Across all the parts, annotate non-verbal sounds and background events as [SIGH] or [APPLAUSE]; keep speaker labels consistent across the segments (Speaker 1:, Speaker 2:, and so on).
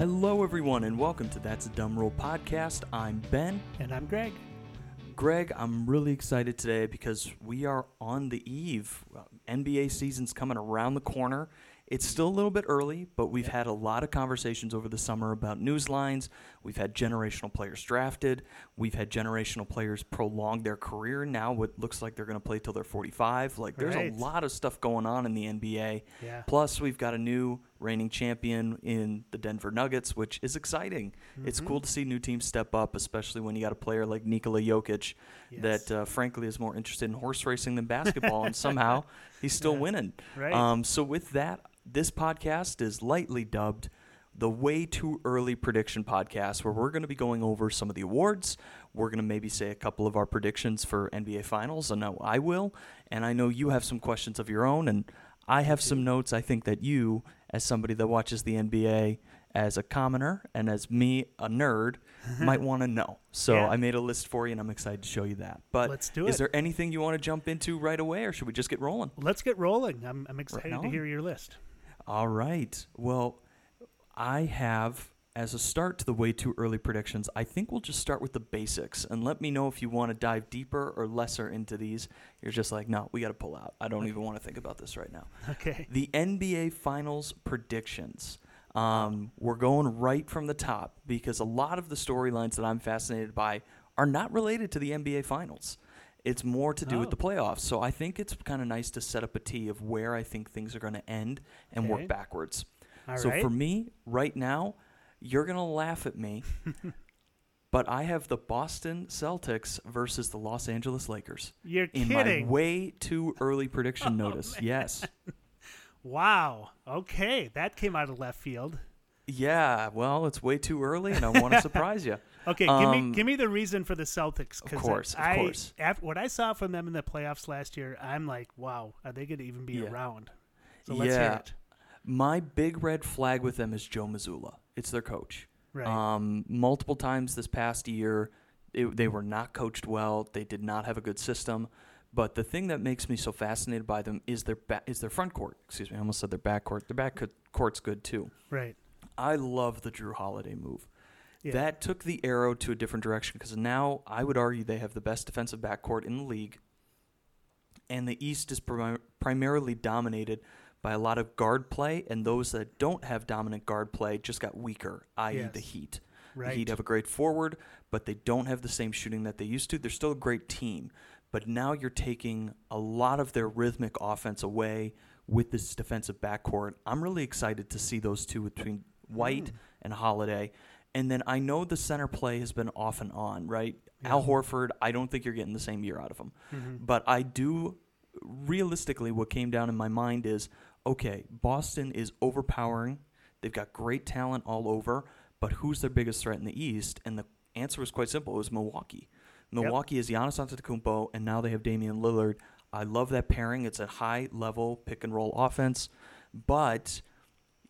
Speaker 1: Hello, everyone, and welcome to That's a Dumb Roll podcast. I'm Ben.
Speaker 2: And I'm Greg.
Speaker 1: Greg, I'm really excited today because we are on the eve. NBA season's coming around the corner. It's still a little bit early, but we've had a lot of conversations over the summer about news lines. We've had generational players drafted. We've had generational players prolong their career. Now, what looks like they're going to play till they're 45. Like, there's
Speaker 2: Right.
Speaker 1: a lot of stuff going on in the NBA.
Speaker 2: Yeah.
Speaker 1: Plus, we've got a new reigning champion in the Denver Nuggets, which is exciting. It's
Speaker 2: Mm-hmm.
Speaker 1: cool to see new teams step up, especially when you got a player like Nikola Jokic
Speaker 2: Yes.
Speaker 1: that, uh, frankly, is more interested in horse racing than basketball, and [LAUGHS] somehow he's still
Speaker 2: Yeah.
Speaker 1: winning.
Speaker 2: Right.
Speaker 1: Um, so, with that, this podcast is lightly dubbed the Way Too Early Prediction Podcast, where we're going to be going over some of the awards. We're going to maybe say a couple of our predictions for NBA Finals. I know I will, and I know you have some questions of your own, and I have some notes I think that you, as somebody that watches the NBA as a commoner and as me, a nerd, [LAUGHS] might want to know. So
Speaker 2: Yeah.
Speaker 1: I made a list for you, and I'm excited to show you that. But
Speaker 2: Let's do it.
Speaker 1: Is there anything you want to jump into right away, or should we just get rolling?
Speaker 2: Let's get rolling. I'm, I'm excited to hear your list.
Speaker 1: All right. Well, I have as a start to the way too early predictions. I think we'll just start with the basics and let me know if you want to dive deeper or lesser into these. You're just like, no, we got to pull out. I don't even want to think about this right now.
Speaker 2: Okay.
Speaker 1: The NBA Finals predictions. Um, we're going right from the top because a lot of the storylines that I'm fascinated by are not related to the NBA Finals. It's more to do with
Speaker 2: Oh.
Speaker 1: the playoffs. So I think it's kind of nice to set up a tee of where I think things are going to end and
Speaker 2: Okay.
Speaker 1: work backwards.
Speaker 2: All
Speaker 1: so
Speaker 2: right.
Speaker 1: for me, right now, you're going to laugh at me, [LAUGHS] but I have the Boston Celtics versus the Los Angeles Lakers
Speaker 2: You're
Speaker 1: in
Speaker 2: kidding.
Speaker 1: my way too early [LAUGHS] prediction notice. Yes.
Speaker 2: wow. Okay. That came out of left field.
Speaker 1: Yeah, well, it's way too early, and I want to [LAUGHS] surprise you.
Speaker 2: Okay,
Speaker 1: Um,
Speaker 2: give me give me the reason for the Celtics.
Speaker 1: Of course, of
Speaker 2: I,
Speaker 1: course.
Speaker 2: After what I saw from them in the playoffs last year, I'm like, wow, are they going to even be
Speaker 1: Yeah.
Speaker 2: around? So let's hear
Speaker 1: Yeah.
Speaker 2: it.
Speaker 1: My big red flag with them is Joe Mazzulla. It's their coach.
Speaker 2: Right.
Speaker 1: Um, multiple times this past year, it, they were not coached well. They did not have a good system. But the thing that makes me so fascinated by them is their ba- is their front court. Excuse me, I almost said their back court. Their back co- court's good too.
Speaker 2: right.
Speaker 1: I love the Jrue Holiday move.
Speaker 2: Yeah.
Speaker 1: That took the arrow to a different direction because now I would argue they have the best defensive backcourt in the league. And the East is prim- primarily dominated by a lot of guard play, and those that don't have dominant guard play just got weaker, i.e.,
Speaker 2: Yes.
Speaker 1: the Heat.
Speaker 2: Right.
Speaker 1: The Heat have a great forward, but they don't have the same shooting that they used to. They're still a great team, but now you're taking a lot of their rhythmic offense away with this defensive backcourt. I'm really excited to see those two between White
Speaker 2: Hmm.
Speaker 1: and Holiday. And then I know the center play has been off and on, right? Al Horford, I don't think you're getting the same year out of him.
Speaker 2: Mm-hmm.
Speaker 1: But I do, realistically, what came down in my mind is okay, Boston is overpowering. They've got great talent all over, but who's their biggest threat in the East? And the answer was quite simple it was Milwaukee. Milwaukee is Giannis Antetokounmpo, and now they have Damian Lillard. I love that pairing. It's a high level pick and roll offense, but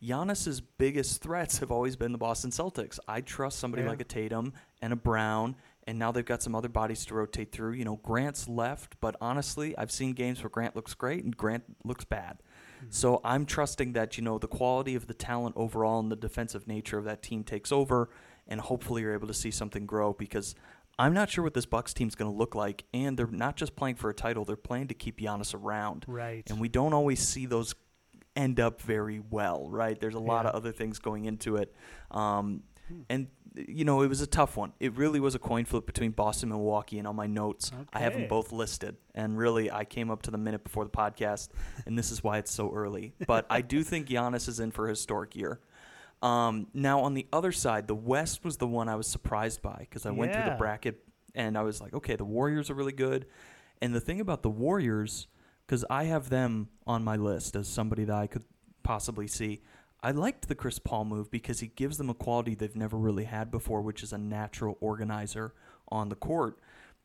Speaker 1: Giannis's biggest threats have always been the Boston Celtics. I trust somebody
Speaker 2: Yeah.
Speaker 1: like a Tatum and a Brown, and now they've got some other bodies to rotate through. You know, Grant's left, but honestly, I've seen games where Grant looks great and Grant looks bad. So I'm trusting that you know the quality of the talent overall and the defensive nature of that team takes over, and hopefully you're able to see something grow because I'm not sure what this Bucks team's going to look like, and they're not just playing for a title; they're playing to keep Giannis around.
Speaker 2: Right.
Speaker 1: And we don't always see those end up very well, right? There's a lot
Speaker 2: Yeah.
Speaker 1: of other things going into it. Um, and, you know, it was a tough one. It really was a coin flip between Boston and Milwaukee. And on my notes, I have them both listed. And really, I came up to the minute before the podcast, and this is why it's so early. But I do think Giannis is in for a historic year. Um, now, on the other side, the West was the one I was surprised by because I went through the bracket and I was like, okay, the Warriors are really good. And the thing about the Warriors, because I have them on my list as somebody that I could possibly see, I liked the Chris Paul move because he gives them a quality they've never really had before, which is a natural organizer on the court.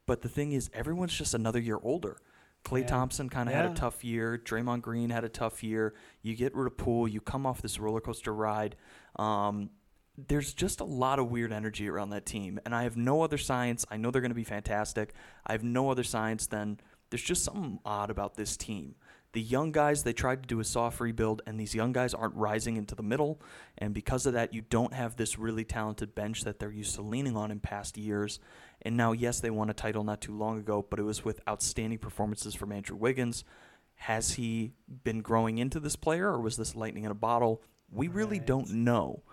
Speaker 1: But the thing is, everyone's just another year older. Clay
Speaker 2: Yeah.
Speaker 1: Thompson kind of had a tough year. Draymond Green had a tough year. You get rid of Poole, you come off this roller coaster ride. Um, there's just a lot of weird energy around that team, and I have no other science. I know they're going to be fantastic. I have no other science than there's just something odd about this team The young guys, they tried to do a soft rebuild, and these young guys aren't rising into the middle. And because of that, you don't have this really talented bench that they're used to leaning on in past years. And now, yes, they won a title not too long ago, but it was with outstanding performances from Andrew Wiggins. Has he been growing into this player, or was this lightning in a bottle? We really don't know.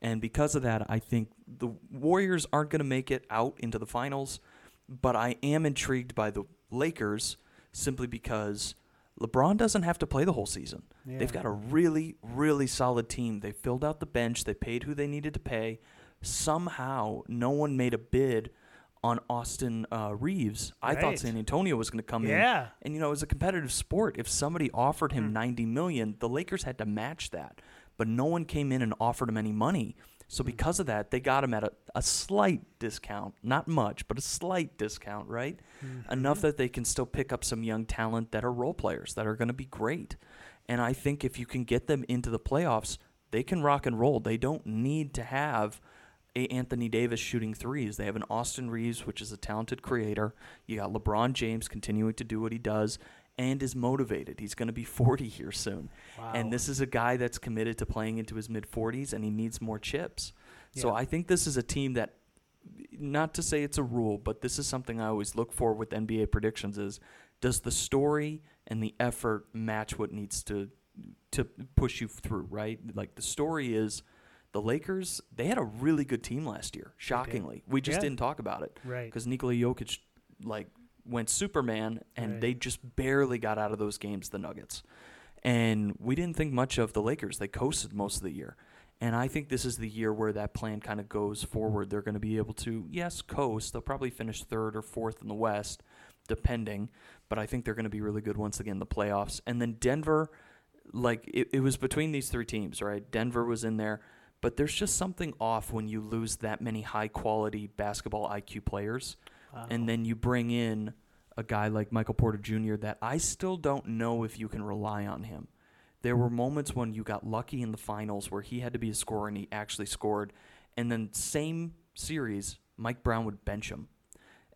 Speaker 1: And because of that, I think the Warriors aren't going to make it out into the finals. But I am intrigued by the Lakers simply because LeBron doesn't have to play the whole season. They've got a really, really solid team. They filled out the bench. They paid who they needed to pay. Somehow, no one made a bid on Austin uh, Reaves. I thought San Antonio was going to come in
Speaker 2: Yeah.
Speaker 1: and you know, it was a competitive sport. If somebody offered him
Speaker 2: Hmm.
Speaker 1: 90 million, the Lakers had to match that. But no one came in and offered him any money. So because of that, they got him at a, a slight discount. Not much, but a slight discount, right?
Speaker 2: Mm-hmm.
Speaker 1: Enough that they can still pick up some young talent that are role players that are going to be great. And I think if you can get them into the playoffs, they can rock and roll. They don't need to have a Anthony Davis shooting threes. They have an Austin Reaves, which is a talented creator. You got LeBron James continuing to do what he does and is motivated. He's going to be [LAUGHS] 40 here soon.
Speaker 2: Wow.
Speaker 1: And this is a guy that's committed to playing into his mid 40s and he needs more chips. So I think this is a team that not to say it's a rule, but this is something I always look for with NBA predictions is does the story and the effort match what needs to to push you through, right? Like the story is the Lakers, they had a really good team last year, shockingly. We just
Speaker 2: Yeah.
Speaker 1: didn't talk about it
Speaker 2: right.
Speaker 1: because Nikola Jokic like went Superman, and
Speaker 2: Right.
Speaker 1: they just barely got out of those games. The Nuggets, and we didn't think much of the Lakers. They coasted most of the year, and I think this is the year where that plan kind of goes forward. They're going to be able to yes coast. They'll probably finish third or fourth in the West, depending. But I think they're going to be really good once again in the playoffs. And then Denver, like it, it was between these three teams, right? Denver was in there. But there's just something off when you lose that many high quality basketball IQ players And then you bring in a guy like Michael Porter Jr. that I still don't know if you can rely on him. There were moments when you got lucky in the finals where he had to be a scorer and he actually scored, and then same series, Mike Brown would bench him,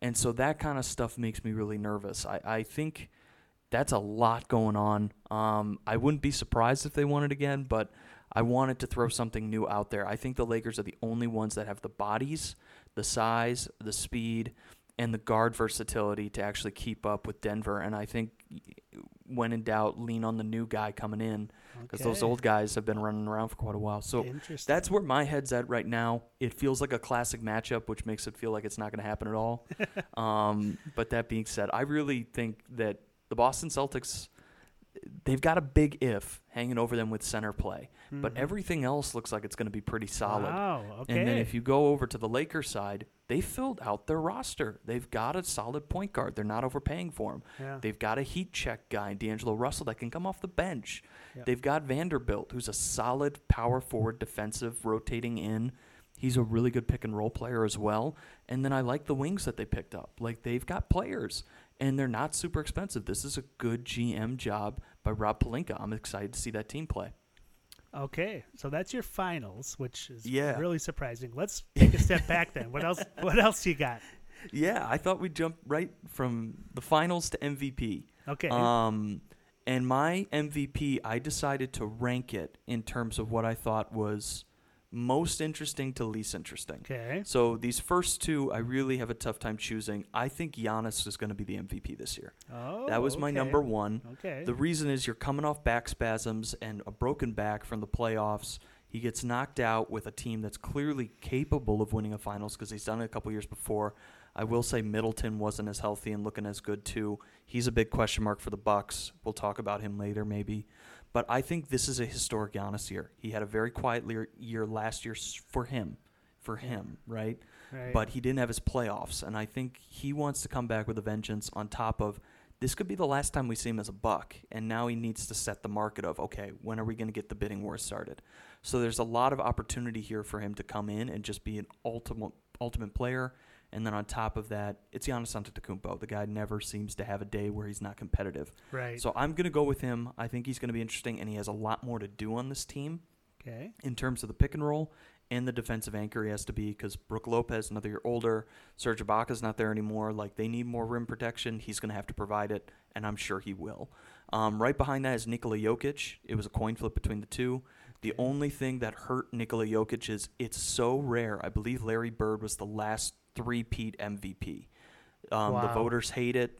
Speaker 1: and so that kind of stuff makes me really nervous. I, I think that's a lot going on. Um, I wouldn't be surprised if they won it again, but I wanted to throw something new out there. I think the Lakers are the only ones that have the bodies, the size, the speed, and the guard versatility to actually keep up with Denver. And I think when in doubt, lean on the new guy coming in because those old guys have been running around for quite a while. So that's where my head's at right now. It feels like a classic matchup, which makes it feel like it's not going to happen at all. [LAUGHS] um, but that being said, I really think that the Boston Celtics, they've got a big if hanging over them with center play, but
Speaker 2: Mhm.
Speaker 1: everything else looks like it's going to be pretty solid.
Speaker 2: Wow. Okay.
Speaker 1: And then if you go over to the Lakers side, they filled out their roster. They've got a solid point guard. They're not overpaying for him.
Speaker 2: yeah.
Speaker 1: They've got a heat check guy, D'Angelo Russell, that can come off the bench.
Speaker 2: Yeah.
Speaker 1: They've got Vanderbilt, who's a solid power forward defensive rotating in. He's a really good pick and roll player as well. And then I like the wings that they picked up. Like they've got players and they're not super expensive. This is a good GM job by Rob Pelinka. I'm excited to see that team play.
Speaker 2: Okay, so that's your finals, which is
Speaker 1: Yeah.
Speaker 2: really surprising. Let's [LAUGHS] take a step back then. What else? What else you got?
Speaker 1: Yeah, I thought we'd jump right from the finals to MVP.
Speaker 2: Okay.
Speaker 1: Um, and my MVP, I decided to rank it in terms of what I thought was most interesting to least interesting.
Speaker 2: okay.
Speaker 1: So these first two, I really have a tough time choosing. I think Giannis is going to be the MVP this year.
Speaker 2: Oh,
Speaker 1: that was my number one.
Speaker 2: Okay.
Speaker 1: The reason is you're coming off back spasms and a broken back from the playoffs. He gets knocked out with a team that's clearly capable of winning a finals because he's done it a couple years before. I will say Middleton wasn't as healthy and looking as good too. He's a big question mark for the Bucks. We'll talk about him later maybe. But I think this is a historic Giannis year. He had a very quiet year last year for him, for him, right?
Speaker 2: Right.
Speaker 1: but he didn't have his playoffs. And I think he wants to come back with a vengeance on top of this could be the last time we see him as a buck. And now he needs to set the market of, okay, when are we going to get the bidding war started? So there's a lot of opportunity here for him to come in and just be an ultimate ultimate player. And then on top of that, it's Giannis Antetokounmpo. The guy never seems to have a day where he's not competitive.
Speaker 2: right.
Speaker 1: So I'm going to go with him. I think he's going to be interesting, and he has a lot more to do on this team
Speaker 2: okay.
Speaker 1: in terms of the pick and roll and the defensive anchor he has to be because Brook Lopez, another year older, Serge Ibaka's not there anymore. Like they need more rim protection. He's going to have to provide it, and I'm sure he will. Um, right behind that is Nikola Jokic. It was a coin flip between the two. The only thing that hurt Nikola Jokic is it's so rare. I believe Larry Bird was the last three-peat MVP. Um, The voters hate it.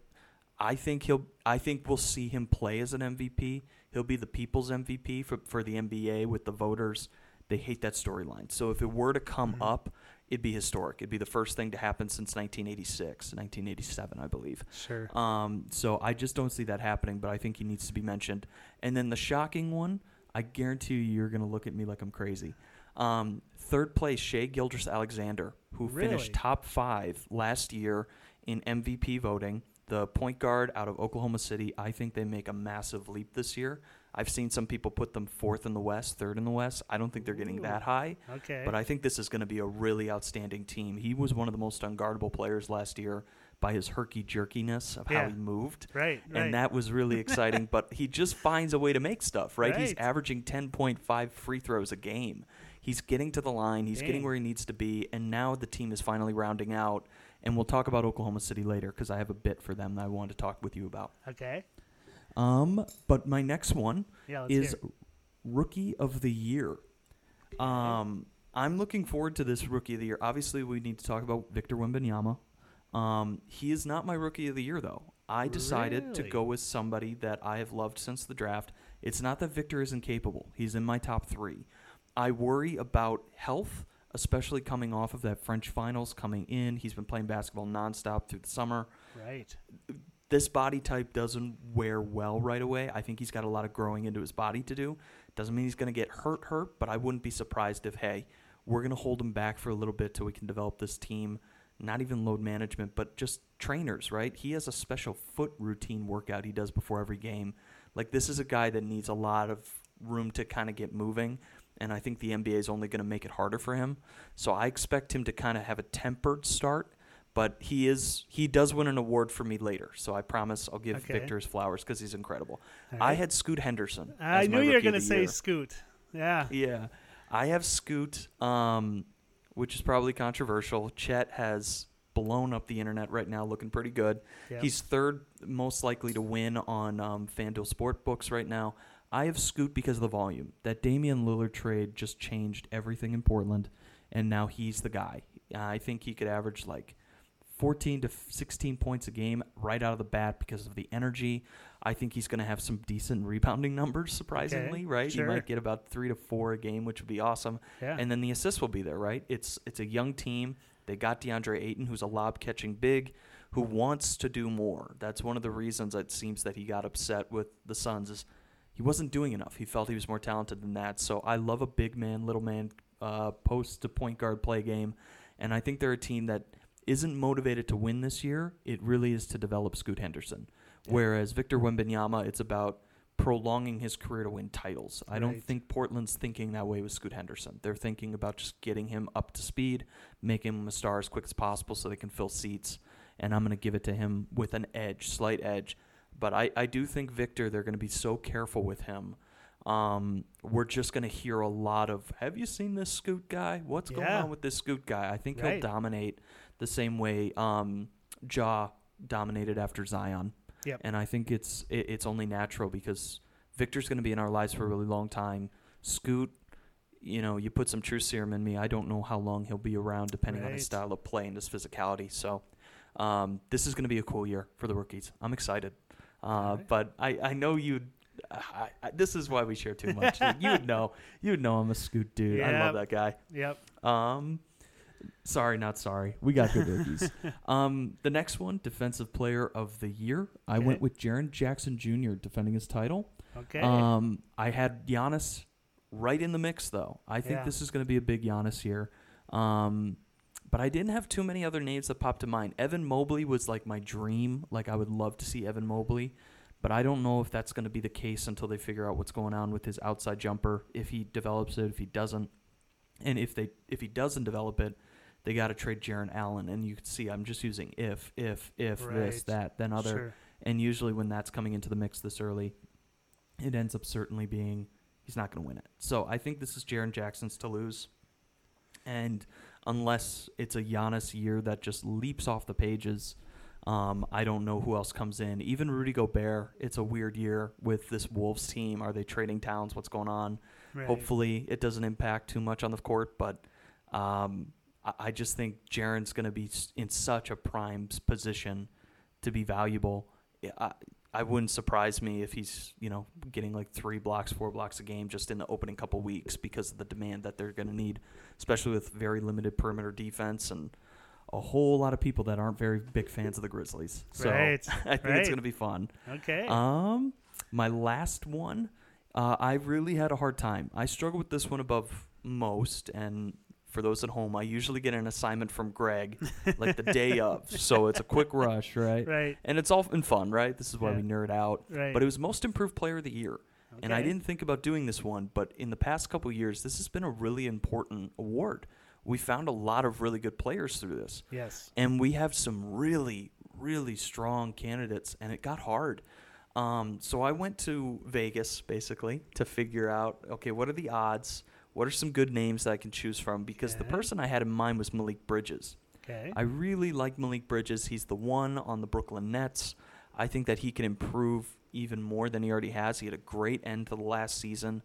Speaker 1: I think he'll. I think we'll see him play as an MVP. He'll be the people's MVP for for the NBA with the voters. They hate that storyline. So if it were to come
Speaker 2: Mhm.
Speaker 1: up, it'd be historic. It'd be the first thing to happen since 1986, 1987, I believe.
Speaker 2: Sure.
Speaker 1: Um, so I just don't see that happening, but I think he needs to be mentioned. And then the shocking one, I guarantee you, you're going to look at me like I'm crazy. Um, third place, Shai Gilgeous Alexander, who
Speaker 2: Really?
Speaker 1: finished top five last year in MVP voting. The point guard out of Oklahoma City, I think they make a massive leap this year. I've seen some people put them fourth in the West, third in the West. I don't think they're getting
Speaker 2: Ooh.
Speaker 1: that high.
Speaker 2: Okay.
Speaker 1: But I think this is going to be a really outstanding team. He was one of the most unguardable players last year by his herky jerkiness of how he moved.
Speaker 2: right. Right.
Speaker 1: And that was really exciting. [LAUGHS] but he just finds a way to make stuff, right? He's averaging 10.5 free throws a game. He's getting to the line, he's getting where he needs to be. And now the team is finally rounding out. And we'll talk about Oklahoma City later because I have a bit for them that I wanted to talk with you about.
Speaker 2: okay.
Speaker 1: Um, but my next one
Speaker 2: Yeah.
Speaker 1: Is rookie of the year. Um, I'm looking forward to this rookie of the year. Obviously, we need to talk about Victor Wembanyama. Um, he is not my rookie of the year, though. I decided to go with somebody that I have loved since the draft. It's not that Victor isn't capable. He's in my top three. I worry about health, especially coming off of that French finals coming in. He's been playing basketball nonstop through the summer
Speaker 2: Right.
Speaker 1: this body type doesn't wear well right away. I think he's got a lot of growing into his body to do. Doesn't mean he's going to get hurt, hurt, but I wouldn't be surprised if, hey, we're going to hold him back for a little bit till we can develop this team. Not even load management, but just trainers, right? He has a special foot routine workout he does before every game. Like, this is a guy that needs a lot of room to kind of get moving. And I think the NBA is only going to make it harder for him. So I expect him to kind of have a tempered start but he is he does win an award for me later. So I promise I'll give
Speaker 2: Okay.
Speaker 1: Victor his flowers because he's incredible.
Speaker 2: All
Speaker 1: I had Scoot Henderson.
Speaker 2: I knew you were gonna say
Speaker 1: year.
Speaker 2: Scoot. Yeah.
Speaker 1: Yeah, I have Scoot, um, which is probably controversial. Chet has blown up the internet right now, looking pretty good.
Speaker 2: Yep.
Speaker 1: He's third most likely to win on um, FanDuel Sportbooks right now. I have Scoot because of the volume. That Damian Lillard trade just changed everything in Portland, and now he's the guy. Uh, I think he could average like 14 to 16 points a game right out of the bat because of the energy. I think he's going to have some decent rebounding [LAUGHS] numbers, surprisingly, right?
Speaker 2: sure.
Speaker 1: He might get about three to four a game, which would be awesome.
Speaker 2: Yeah.
Speaker 1: And then the assists will be there, right? It's it's a young team. They got DeAndre Ayton, who's a lob catching big, who wants to do more. That's one of the reasons it seems that he got upset with the Suns is he wasn't doing enough. He felt he was more talented than that. So I love a big man, little man, uh, post to point guard play game, and I think they're a team that isn't motivated to win this year. It really is to develop Scoot Henderson.
Speaker 2: Yeah.
Speaker 1: Whereas Victor Wembanyama, it's about prolonging his career to win titles. I don't think Portland's thinking that way with Scoot Henderson. They're thinking about just getting him up to speed, making him a star as quick as possible so they can fill seats. And I'm going to give it to him with an edge, slight edge. But I, I do think Victor, they're going to be so careful with him. Um, we're just going to hear a lot of, have you seen this Scoot guy? What's going on with this Scoot guy? I think
Speaker 2: Right.
Speaker 1: he'll dominate the same way um, Ja dominated after Zion.
Speaker 2: Yep.
Speaker 1: And I think it's it, it's only natural because Victor's going to be in our lives for a really long time. Scoot, you know, you put some true serum in me. I don't know how long he'll be around, depending on his style of play and his physicality. So, um, this is going to be a cool year for the rookies. I'm excited. Uh,
Speaker 2: Alright.
Speaker 1: But I, I know you'd. I, I, this is why we share too much. you [LAUGHS] would know. You would know I'm a Scoot dude. I love that guy.
Speaker 2: Yep.
Speaker 1: Um, sorry, not sorry. We got good rookies. [LAUGHS] um, the next one, defensive player of the year. I went with Jaren Jackson Jr. defending his title.
Speaker 2: Okay.
Speaker 1: Um, I had Giannis right in the mix, though. I think
Speaker 2: Yeah.
Speaker 1: this is going to be a big Giannis year. Um, but I didn't have too many other names that popped to mind. Evan Mobley was like my dream. Like I would love to see Evan Mobley, but I don't know if that's going to be the case until they figure out what's going on with his outside jumper. If he develops it, if he doesn't, and if they if he doesn't develop it, they got to trade Jaron Allen. And you can see I'm just using if if if this that then other.
Speaker 2: Sure.
Speaker 1: And usually when that's coming into the mix this early, it ends up certainly being he's not going to win it. So I think this is Jaren Jackson's to lose. And unless it's a Giannis year that just leaps off the pages, Um, I don't know who else comes in. Even Rudy Gobert. It's a weird year with this Wolves team. Are they trading Towns? What's going on?
Speaker 2: Right.
Speaker 1: Hopefully, it doesn't impact too much on the court, but um, I, I just think Jaren's going to be in such a prime position to be valuable. I, I wouldn't surprise me if he's you know getting like three blocks, four blocks a game just in the opening couple weeks because of the demand that they're going to need, especially with very limited perimeter defense and a whole lot of people that aren't very big fans of the Grizzlies. So
Speaker 2: Right, [LAUGHS]
Speaker 1: I think
Speaker 2: right.
Speaker 1: it's going to be fun.
Speaker 2: Okay.
Speaker 1: Um, my last one, uh, I really had a hard time. I struggle with this one above most, and for those at home, I usually get an assignment from Greg [LAUGHS] like the day of, so it's a quick [LAUGHS] rush, right?
Speaker 2: right.
Speaker 1: And it's all in fun, right? This is why
Speaker 2: Yeah.
Speaker 1: we nerd out.
Speaker 2: Right.
Speaker 1: But it was most improved player of the year. And I didn't think about doing this one, but in the past couple years, this has been a really important award. We found a lot of really good players through this
Speaker 2: Yes.
Speaker 1: and we have some really really strong candidates and it got hard um, so i went to vegas basically to figure out okay what are the odds what are some good names that i can choose from because the person i had in mind was malik bridges
Speaker 2: Okay.
Speaker 1: i really like malik bridges he's the one on the brooklyn nets i think that he can improve even more than he already has he had a great end to the last season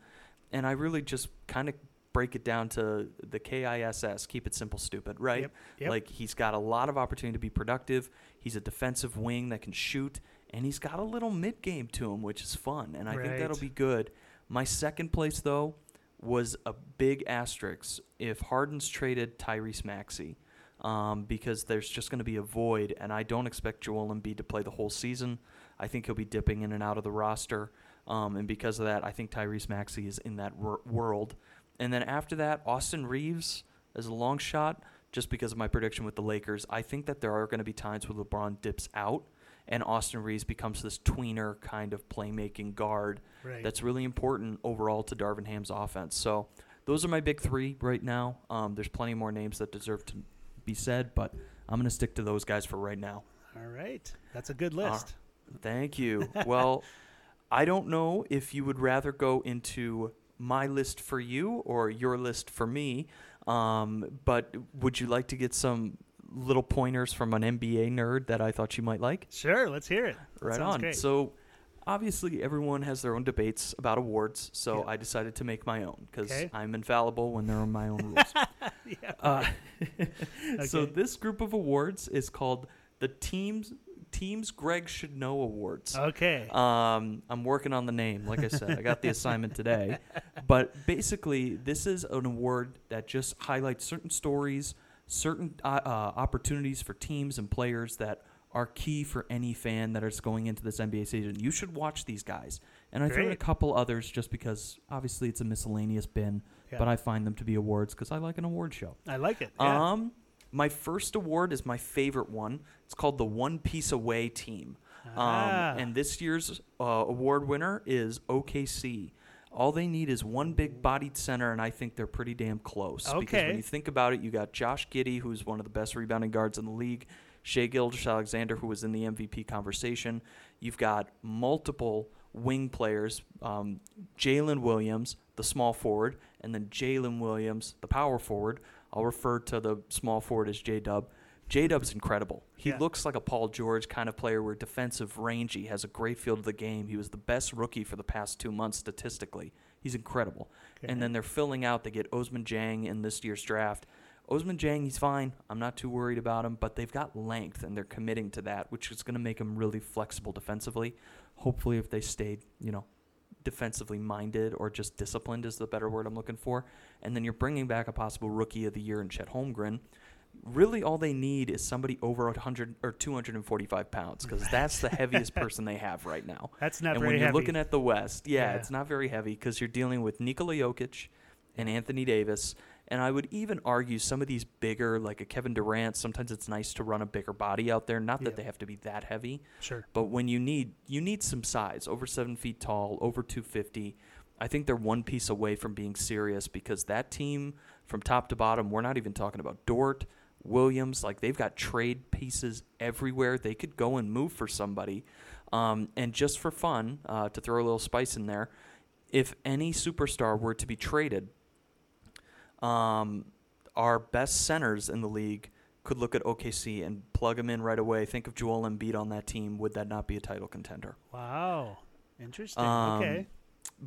Speaker 1: and i really just kind of break it down to the kiss keep it simple stupid right
Speaker 2: Yep, yep.
Speaker 1: like he's got a lot of opportunity to be productive. He's a defensive wing that can shoot, and he's got a little mid game to him, which is fun. And I think that'll be good. My second place though was a big asterisk if Harden's traded Tyrese Maxey. Um, because there's just going to be a void, and I don't expect Joel Embiid to play the whole season. I think he'll be dipping in and out of the roster, um, and because of that, I think Tyrese Maxey is in that wor- world. And then after that, Austin Reaves is a long shot, just because of my prediction with the Lakers. I think that there are going to be times where LeBron dips out and Austin Reaves becomes this tweener kind of playmaking guard
Speaker 2: right.
Speaker 1: that's really important overall to Darvin Ham's offense. So those are my big three right now. Um, there's plenty more names that deserve to be said, but I'm going to stick to those guys for right now.
Speaker 2: All right. That's a good list.
Speaker 1: Thank you. [LAUGHS] well, I don't know if you would rather go into my list for you or your list for me, um, but would you like to get some little pointers from an NBA nerd that I thought you might like?
Speaker 2: Sure. Let's hear it. That
Speaker 1: right on.
Speaker 2: Great.
Speaker 1: So, obviously, everyone has their own debates about awards, so
Speaker 2: Yeah.
Speaker 1: I decided to make my own because
Speaker 2: Okay.
Speaker 1: I'm infallible when there are my own [LAUGHS] rules.
Speaker 2: yeah.
Speaker 1: Uh, [LAUGHS] So
Speaker 2: Okay.
Speaker 1: this group of awards is called the teams teams Greg should know awards.
Speaker 2: okay.
Speaker 1: Um, I'm working on the name. Like I said, I got the assignment today. [LAUGHS] But basically, this is an award that just highlights certain stories, certain uh, uh, opportunities for teams and players that are key for any fan that is going into this NBA season. You should watch these guys. And I threw in a couple others just because obviously it's a miscellaneous bin,
Speaker 2: Yeah.
Speaker 1: but I find them to be awards because I like an award show.
Speaker 2: I like it. Yeah.
Speaker 1: Um, my first award is my favorite one. It's called the One Piece Away Team. Um,
Speaker 2: Ah.
Speaker 1: and this year's uh, award winner is OKC. All they need is one big bodied center, and I think they're pretty damn close. Because when you think about it, you got Josh Giddey, who's one of the best rebounding guards in the league, Shai Gilgeous Alexander, who was in the MVP conversation. You've got multiple wing players um, Jalen Williams, the small forward, and then Jaylin Williams, the power forward. I'll refer to the small forward as J Dub. J Dub's incredible. He
Speaker 2: Yeah.
Speaker 1: looks like a Paul George kind of player where defensive rangy, has a great field of the game. He was the best rookie for the past two months statistically. He's incredible.
Speaker 2: Okay.
Speaker 1: And then they're filling out. They get Ousmane Dieng in this year's draft. Ousmane Dieng, he's fine. I'm not too worried about him, but they've got length and they're committing to that, which is going to make him really flexible defensively. Hopefully, if they stayed, you know, defensively minded or just disciplined is the better word I'm looking for. And then you're bringing back a possible rookie of the year in Chet Holmgren. Really, all they need is somebody over 100 or 245 pounds because that's the heaviest [LAUGHS] person they have right now.
Speaker 2: That's not
Speaker 1: and
Speaker 2: very
Speaker 1: when you're
Speaker 2: heavy.
Speaker 1: looking at the West, yeah,
Speaker 2: Yeah.
Speaker 1: it's not very heavy because you're dealing with Nikola Jokic and Anthony Davis. And I would even argue some of these bigger, like a Kevin Durant, sometimes it's nice to run a bigger body out there. Not that
Speaker 2: Yeah.
Speaker 1: they have to be that heavy,
Speaker 2: sure.
Speaker 1: but when you need you need some size, over seven feet tall, over 250. I think they're one piece away from being serious because that team, from top to bottom, we're not even talking about Dort, Williams. Like they've got trade pieces everywhere. They could go and move for somebody. Um, and just for fun, uh, to throw a little spice in there, if any superstar were to be traded, um, our best centers in the league could look at OKC and plug him in right away. Think of Joel Embiid on that team. Would that not be a title contender?
Speaker 2: Wow. Interesting.
Speaker 1: Um,
Speaker 2: okay.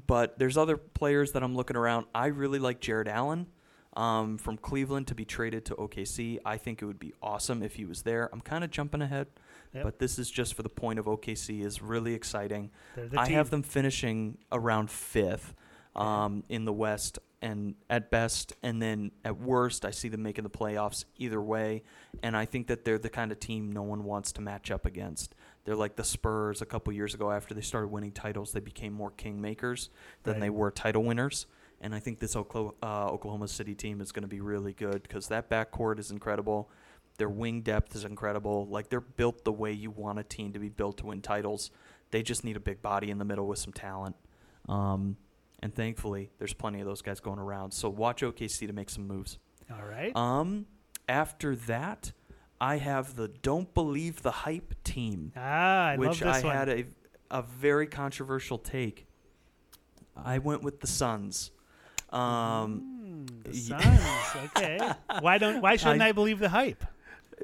Speaker 1: But there's other players that I'm looking around. I really like Jarrett Allen um, from Cleveland to be traded to OKC. I think it would be awesome if he was there. I'm kind of jumping ahead,
Speaker 2: Yep.
Speaker 1: but this is just for the point of OKC is really exciting.
Speaker 2: The
Speaker 1: I have them finishing around fifth um, in the West, and at best, and then at worst, I see them making the playoffs either way. And I think that they're the kind of team no one wants to match up against. They're like the Spurs a couple years ago. After they started winning titles, they became more kingmakers than
Speaker 2: Right.
Speaker 1: they were title winners. And I think this Oklahoma, uh, Oklahoma City team is going to be really good because that backcourt is incredible. Their wing depth is incredible. Like they're built the way you want a team to be built to win titles. They just need a big body in the middle with some talent. Um, and thankfully, there's plenty of those guys going around. So watch OKC to make some moves.
Speaker 2: All right.
Speaker 1: Um, after that, I have the Don't Believe the Hype team,
Speaker 2: ah, I love
Speaker 1: which I
Speaker 2: one.
Speaker 1: had a a very controversial take. I went with the Suns. Um,
Speaker 2: Mm, the Suns. [LAUGHS] okay. Why don't? Why shouldn't
Speaker 1: I-
Speaker 2: I, believe the hype?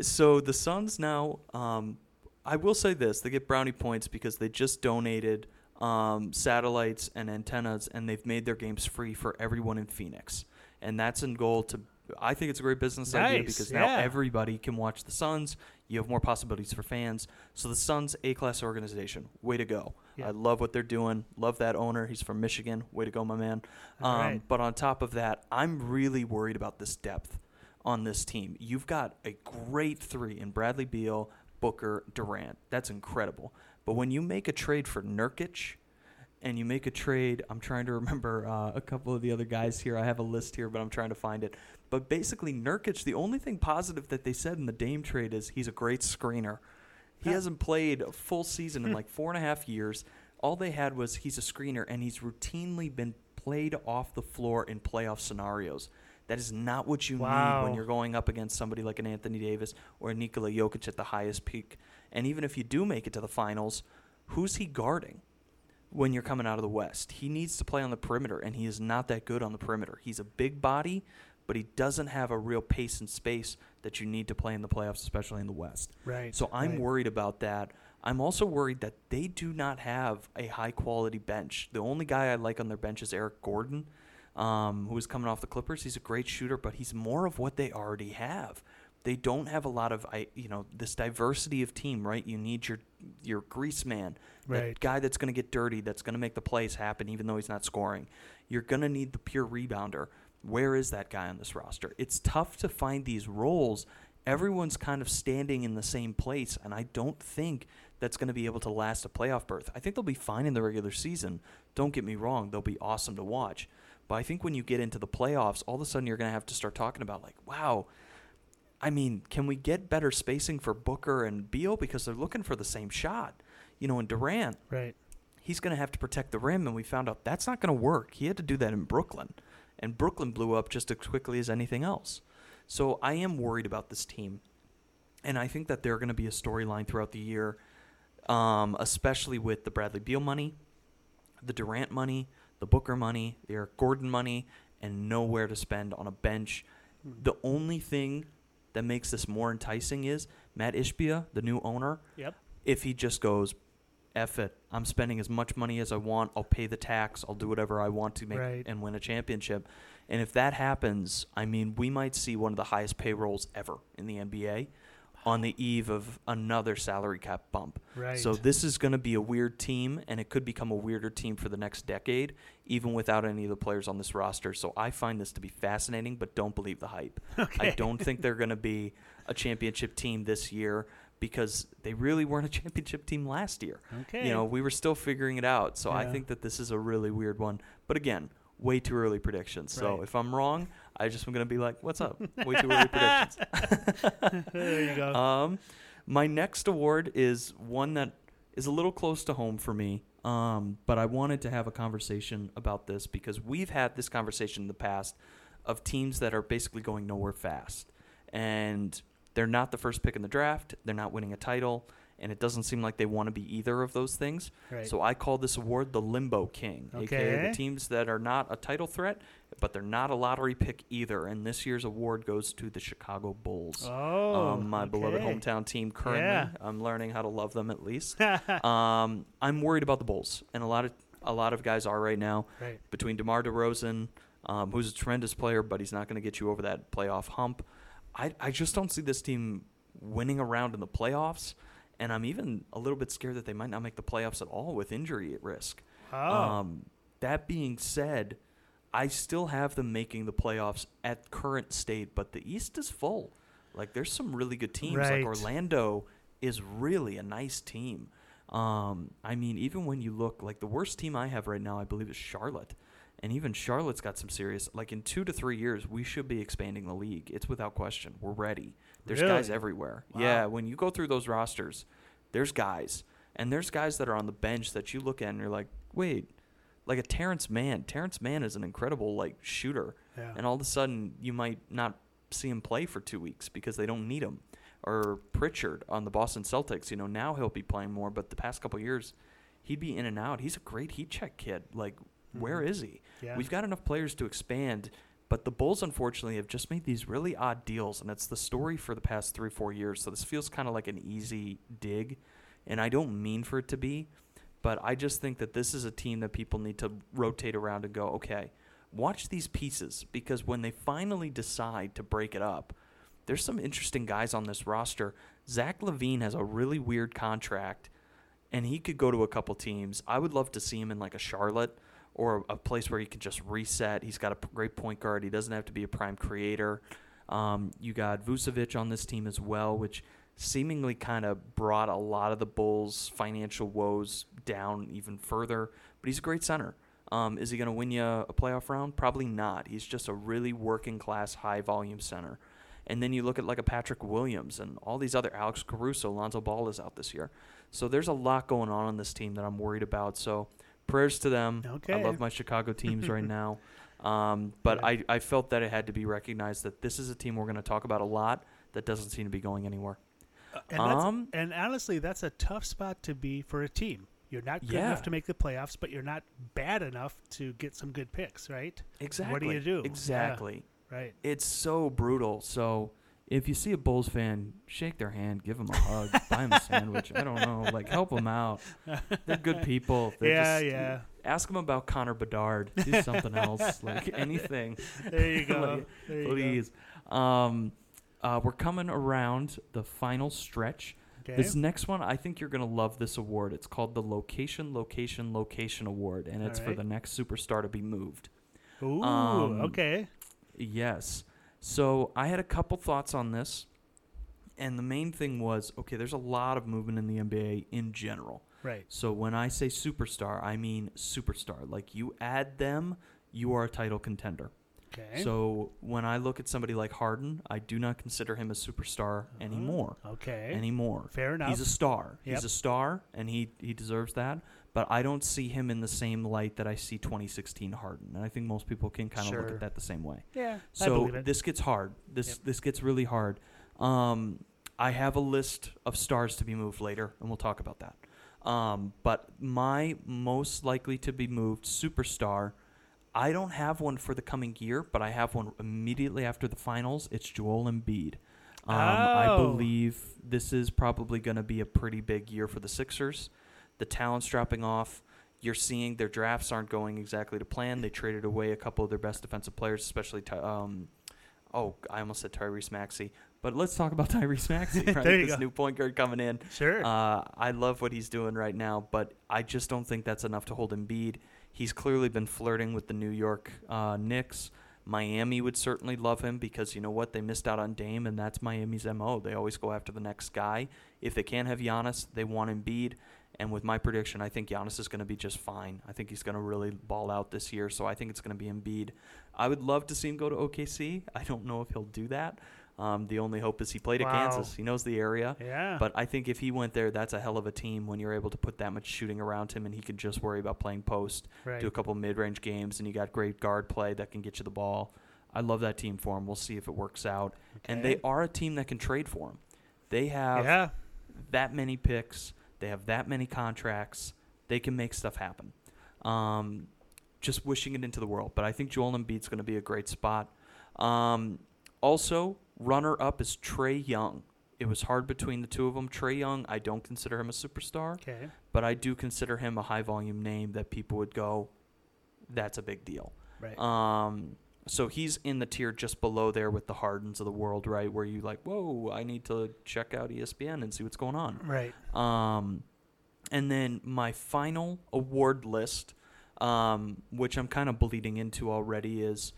Speaker 1: so the Suns now, um, I will say this: they get brownie points because they just donated um, satellites and antennas, and they've made their games free for everyone in Phoenix, and that's in goal to. I think it's a great business idea
Speaker 2: Nice,
Speaker 1: because now
Speaker 2: yeah.
Speaker 1: everybody can watch the Suns. You have more possibilities for fans. So the Suns, A class organization, way to go!
Speaker 2: Yeah.
Speaker 1: I love what they're doing. Love that owner. He's from Michigan. Way to go, my man. Um,
Speaker 2: right.
Speaker 1: But on top of that, I'm really worried about this depth on this team. You've got a great three in Bradley Beal, Booker, Durant. That's incredible. But when you make a trade for Nurkic, and you make a trade, I'm trying to remember uh, a couple of the other guys here. I have a list here, but I'm trying to find it. But basically, Nurkic, the only thing positive that they said in the Dame trade is he's a great screener. He hasn't played a full season in hmm. like four and a half years. All they had was he's a screener, and he's routinely been played off the floor in playoff scenarios. That is not what you need when you're going up against somebody like an Anthony Davis or a Nikola Jokic at the highest peak. And even if you do make it to the finals, who's he guarding when you're coming out of the West? He needs to play on the perimeter, and he is not that good on the perimeter. He's a big body, but he doesn't have a real pace and space that you need to play in the playoffs, especially in the West.
Speaker 2: Right.
Speaker 1: So I'm
Speaker 2: right.
Speaker 1: worried about that. I'm also worried that they do not have a high quality bench. The only guy I like on their bench is Eric Gordon, um, who is coming off the Clippers. He's a great shooter, but he's more of what they already have. They don't have a lot of, I, you know, this diversity of team, right? You need your your grease man, that
Speaker 2: Right.
Speaker 1: guy that's going to get dirty, that's going to make the plays happen, even though he's not scoring. You're going to need the pure rebounder. Where is that guy on this roster? It's tough to find these roles. Everyone's kind of standing in the same place, and I don't think that's going to be able to last a playoff berth. I think they'll be fine in the regular season. Don't get me wrong; they'll be awesome to watch. But I think when you get into the playoffs, all of a sudden you're going to have to start talking about like, wow. I mean, can we get better spacing for Booker and Beal because they're looking for the same shot? You know, and Durant,
Speaker 2: Right.
Speaker 1: he's going to have to protect the rim, and we found out that's not going to work. He had to do that in Brooklyn, and Brooklyn blew up just as quickly as anything else. So I am worried about this team, and I think that they're going to be a storyline throughout the year, um, especially with the Bradley Beal money, the Durant money, the Booker money, the Eric Gordon money, and nowhere to spend on a bench. The only thing that makes this more enticing is Mat Ishbia, the new owner
Speaker 2: Yep.
Speaker 1: if he just goes, F it, I'm spending as much money as I want, I'll pay the tax, I'll do whatever I want to make
Speaker 2: Right.
Speaker 1: and win a championship. And if that happens, I mean, we might see one of the highest payrolls ever in the NBA on the eve of another salary cap bump.
Speaker 2: Right.
Speaker 1: So this is going to be a weird team, and it could become a weirder team for the next decade, even without any of the players on this roster. So I find this to be fascinating, but don't believe the hype. [LAUGHS]
Speaker 2: Okay.
Speaker 1: I don't think they're going to be a championship team this year because they really weren't a [LAUGHS] championship team last year.
Speaker 2: Okay.
Speaker 1: You know, we were still figuring it out. So I think that this is a really weird one. But again, way too early predictions. So
Speaker 2: Right.
Speaker 1: if I'm wrong, I just am going to be like, "What's up? Way too early predictions." [LAUGHS]
Speaker 2: there you go. [LAUGHS]
Speaker 1: Um, my next award is one that is a little close to home for me. Um, but I wanted to have a conversation about this because we've had this conversation in the past of teams that are basically going nowhere fast, and they're not the first pick in the draft. They're not winning a title, and it doesn't seem like they want to be either of those things.
Speaker 2: Right.
Speaker 1: So I call this award the Limbo King, aka
Speaker 2: Okay.
Speaker 1: the teams that are not a title threat, but they're not a lottery pick either. And this year's award goes to the Chicago Bulls.
Speaker 2: oh,
Speaker 1: um, my beloved hometown team currently.
Speaker 2: Yeah.
Speaker 1: I'm learning how to love them at least. [LAUGHS] um, I'm worried about the Bulls, and a lot of a lot of guys are right now
Speaker 2: right.
Speaker 1: between DeMar DeRozan, um, who's a tremendous player, but he's not going to get you over that playoff hump. I, I just don't see this team winning around in the playoffs, and I'm even a little bit scared that they might not make the playoffs at all with injury at risk.
Speaker 2: Oh,
Speaker 1: Um, that being said, I still have them making the playoffs at current state, but the East is full. Like there's some really good teams.
Speaker 2: Right.
Speaker 1: Like Orlando is really a nice team. Um, I mean, even when you look like the worst team I have right now, I believe is Charlotte, and even Charlotte's got some serious. Like in two to three years, we should be expanding the league. It's without question. We're ready. There's guys everywhere.
Speaker 2: Wow.
Speaker 1: Yeah, when you go through those rosters, there's guys, and there's guys that are on the bench that you look at and you're like, wait, like a Terance Mann. Terance Mann is an incredible like shooter,
Speaker 2: yeah.
Speaker 1: and all of a sudden you might not see him play for two weeks because they don't need him. Or Pritchard on the Boston Celtics, you know, now he'll be playing more, but the past couple years, he'd be in and out. He's a great heat check kid. Like, where
Speaker 2: Mhm.
Speaker 1: is he?
Speaker 2: yeah.
Speaker 1: We've got enough players to expand, but the Bulls, unfortunately, have just made these really odd deals, and it's the story for the past three, four years. So this feels kind of like an easy dig, and I don't mean for it to be, but I just think that this is a team that people need to rotate around and go, okay, watch these pieces, because when they finally decide to break it up, there's some interesting guys on this roster. Zach LaVine has a really weird contract, and he could go to a couple teams. I would love to see him in like a Charlotte or a place where he could just reset. He's got a great point guard. He doesn't have to be a prime creator. Um, you got Vucevic on this team as well, which seemingly kind of brought a lot of the Bulls' financial woes down even further. But he's a great center. Um, is he going to win you a playoff round? Probably not. He's just a really working class, high volume center. And then you look at like a Patrick Williams and all these other Alex Caruso, Lonzo Ball is out this year. So there's a lot going on on this team that I'm worried about. So prayers to them.
Speaker 2: Okay.
Speaker 1: I love my Chicago teams right [LAUGHS] now. Um, but I, I felt that it had to be recognized that this is a team we're going to talk about a lot that doesn't seem to be going anywhere.
Speaker 2: Uh, and,
Speaker 1: Um,
Speaker 2: and honestly, that's a tough spot to be for a team. You're not good
Speaker 1: Yeah.
Speaker 2: enough to make the playoffs, but you're not bad enough to get some good picks, right?
Speaker 1: Exactly.
Speaker 2: What do you do? Yeah.
Speaker 1: Exactly.
Speaker 2: Right.
Speaker 1: It's so brutal. So if you see a Bulls fan, shake their hand, give them a hug, [LAUGHS] buy them a sandwich. I don't know, like help them out. They're good people. They're
Speaker 2: yeah,
Speaker 1: just-
Speaker 2: yeah.
Speaker 1: Ask them about Connor Bedard. Do something else, [LAUGHS] like anything.
Speaker 2: There you go.
Speaker 1: Like,
Speaker 2: there you go.
Speaker 1: Please. Um, uh, we're coming around the final stretch.
Speaker 2: Okay.
Speaker 1: This next one, I think you're going to love this award. It's called the Location, Location, Location Award, and it's for the next superstar to be moved.
Speaker 2: Ooh,
Speaker 1: um,
Speaker 2: okay.
Speaker 1: Yes. So I had a couple thoughts on this, and the main thing was okay, there's a lot of movement in the NBA in general.
Speaker 2: Right.
Speaker 1: So when I say superstar, I mean superstar. Like you add them, you are a title contender.
Speaker 2: Okay.
Speaker 1: So when I look at somebody like Harden, I do not consider him a superstar uh-huh. anymore.
Speaker 2: okay.
Speaker 1: Anymore.
Speaker 2: Fair enough.
Speaker 1: He's a star.
Speaker 2: Yep.
Speaker 1: He's a star, and he he deserves that. But I don't see him in the same light that I see 2016 Harden, and I think most people can kind of look at that the same way.
Speaker 2: yeah. I
Speaker 1: So
Speaker 2: believe it.
Speaker 1: this gets hard. This
Speaker 2: Yep.
Speaker 1: this gets really hard. Um, I have a list of stars to be moved later, and we'll talk about that. Um, but my most likely to be moved superstar, I don't have one for the coming year, but I have one immediately after the finals. It's Joel Embiid. Um, I
Speaker 2: Oh.
Speaker 1: believe this is probably going to be a pretty big year for the Sixers. The talent's dropping off. You're seeing their drafts aren't going exactly to plan. They traded away a couple of their best defensive players, especially Ty- um, oh, I almost said Tyrese Maxey. But let's talk about [LAUGHS] Tyrese Maxey, right? This
Speaker 2: go.
Speaker 1: new point guard coming in.
Speaker 2: sure.
Speaker 1: Uh, I love what he's doing right now, but I just don't think that's enough to hold Embiid. He's clearly been flirting with the New York uh, Knicks. Miami would certainly love him because you know what? They missed out on Dame, and that's Miami's MO. They always go after the next guy. If they can't have Giannis, they want Embiid. And with my prediction, I think Giannis is going to be just fine. I think he's going to really ball out this year, so I think it's going to be Embiid. I would love to see him go to OKC. I don't know if he'll do that. Um, the only hope is he played
Speaker 2: Wow.
Speaker 1: at Kansas. He knows the area.
Speaker 2: yeah.
Speaker 1: But I think if he went there, that's a hell of a team when you're able to put that much shooting around him and he could just worry about playing post,
Speaker 2: right.
Speaker 1: do a couple mid range games, and you got great guard play that can get you the ball. I love that team for him. We'll see if it works out. And they are a team that can trade for him. They have
Speaker 2: yeah.
Speaker 1: that many picks. They have that many contracts. They can make stuff happen. Um, just wishing it into the world. But I think Joel Embiid's going to be a great spot. Um, also, runner up is Trae Young. It was hard between the two of them. Trae Young, I don't consider him a superstar,
Speaker 2: Okay.
Speaker 1: but I do consider him a high volume name that people would go, that's a big deal.
Speaker 2: Right.
Speaker 1: Um, so he's in the tier just below there with the Hardens of the world, right? Where you like, whoa, I need to check out ESPN and see what's going on.
Speaker 2: right.
Speaker 1: Um, and then my final award list, um, which I'm kind of bleeding into already, is